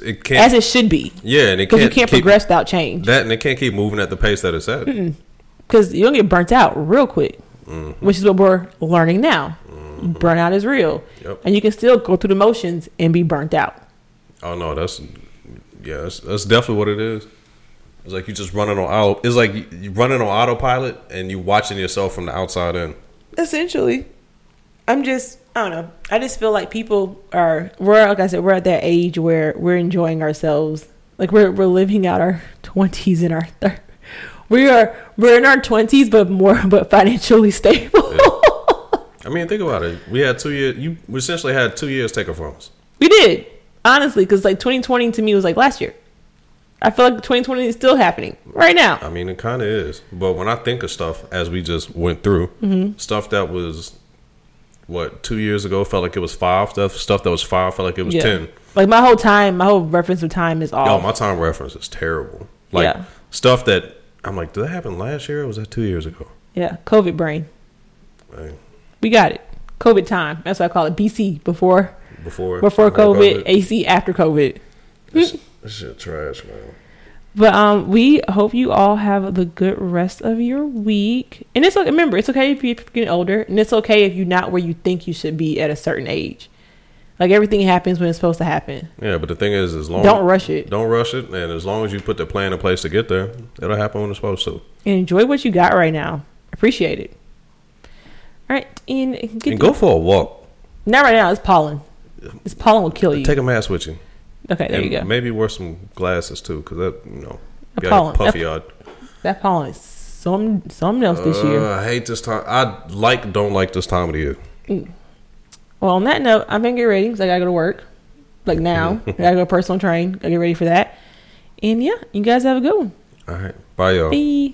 it can't. as it should be, yeah, and it because can't, you can't keep, progress without change. That and it can't keep moving at the pace that it's at. Because you'll get burnt out real quick, Mm-hmm. which is what we're learning now. Burnout is real, Yep. and you can still go through the motions and be burnt out. Oh no, that's yeah, that's, that's definitely what it is. It's like you just running on auto. It's like you, running on autopilot and you watching yourself from the outside in. essentially i'm just i don't know i just feel like people are we're like i said we're at that age where we're enjoying ourselves like we're we're living out our 20s and our thir- we are we're in our 20s but more but financially stable I mean, think about it. We had two years. You essentially had two years taken from us. we did honestly because like 2020 to me was like last year i feel like 2020 is still happening right now I mean, it kind of is. But when I think of stuff as we just went through, Mm-hmm. stuff that was what two years ago felt like it was five. Stuff stuff that was five felt like it was Yeah. ten. like my whole time my whole reference of time is off Yo, my time reference is terrible. Like Yeah. stuff that I'm like, did that happen last year or was that two years ago? yeah covid brain Like, we got it covid time that's what i call it bc before before before COVID, AC after COVID. This, this shit trash, man. But um, we hope you all have the good rest of your week. And it's okay. Remember, it's okay if you're getting older, and it's okay if you're not where you think you should be at a certain age. Like everything happens when it's supposed to happen. Yeah, but the thing is, as long Don't rush it. don't rush it, and as long as you put the plan in place to get there, it'll happen when it's supposed to. And enjoy what you got right now. Appreciate it. All right, and get And go for a walk. not right now. It's pollen. This pollen will kill you. Take a mask with you. okay, there and you go. Maybe wear some glasses too, because that you know A got pollen. puffy eyed. That pollen is some something else this year. Uh, I hate this time. I like don't like this time of the year. Well, on that note, I'm gonna get ready because I gotta go to work. Like now, I gotta go personal train. I Gotta get ready for that. And yeah, you guys have a good one. All right, bye y'all. Bye.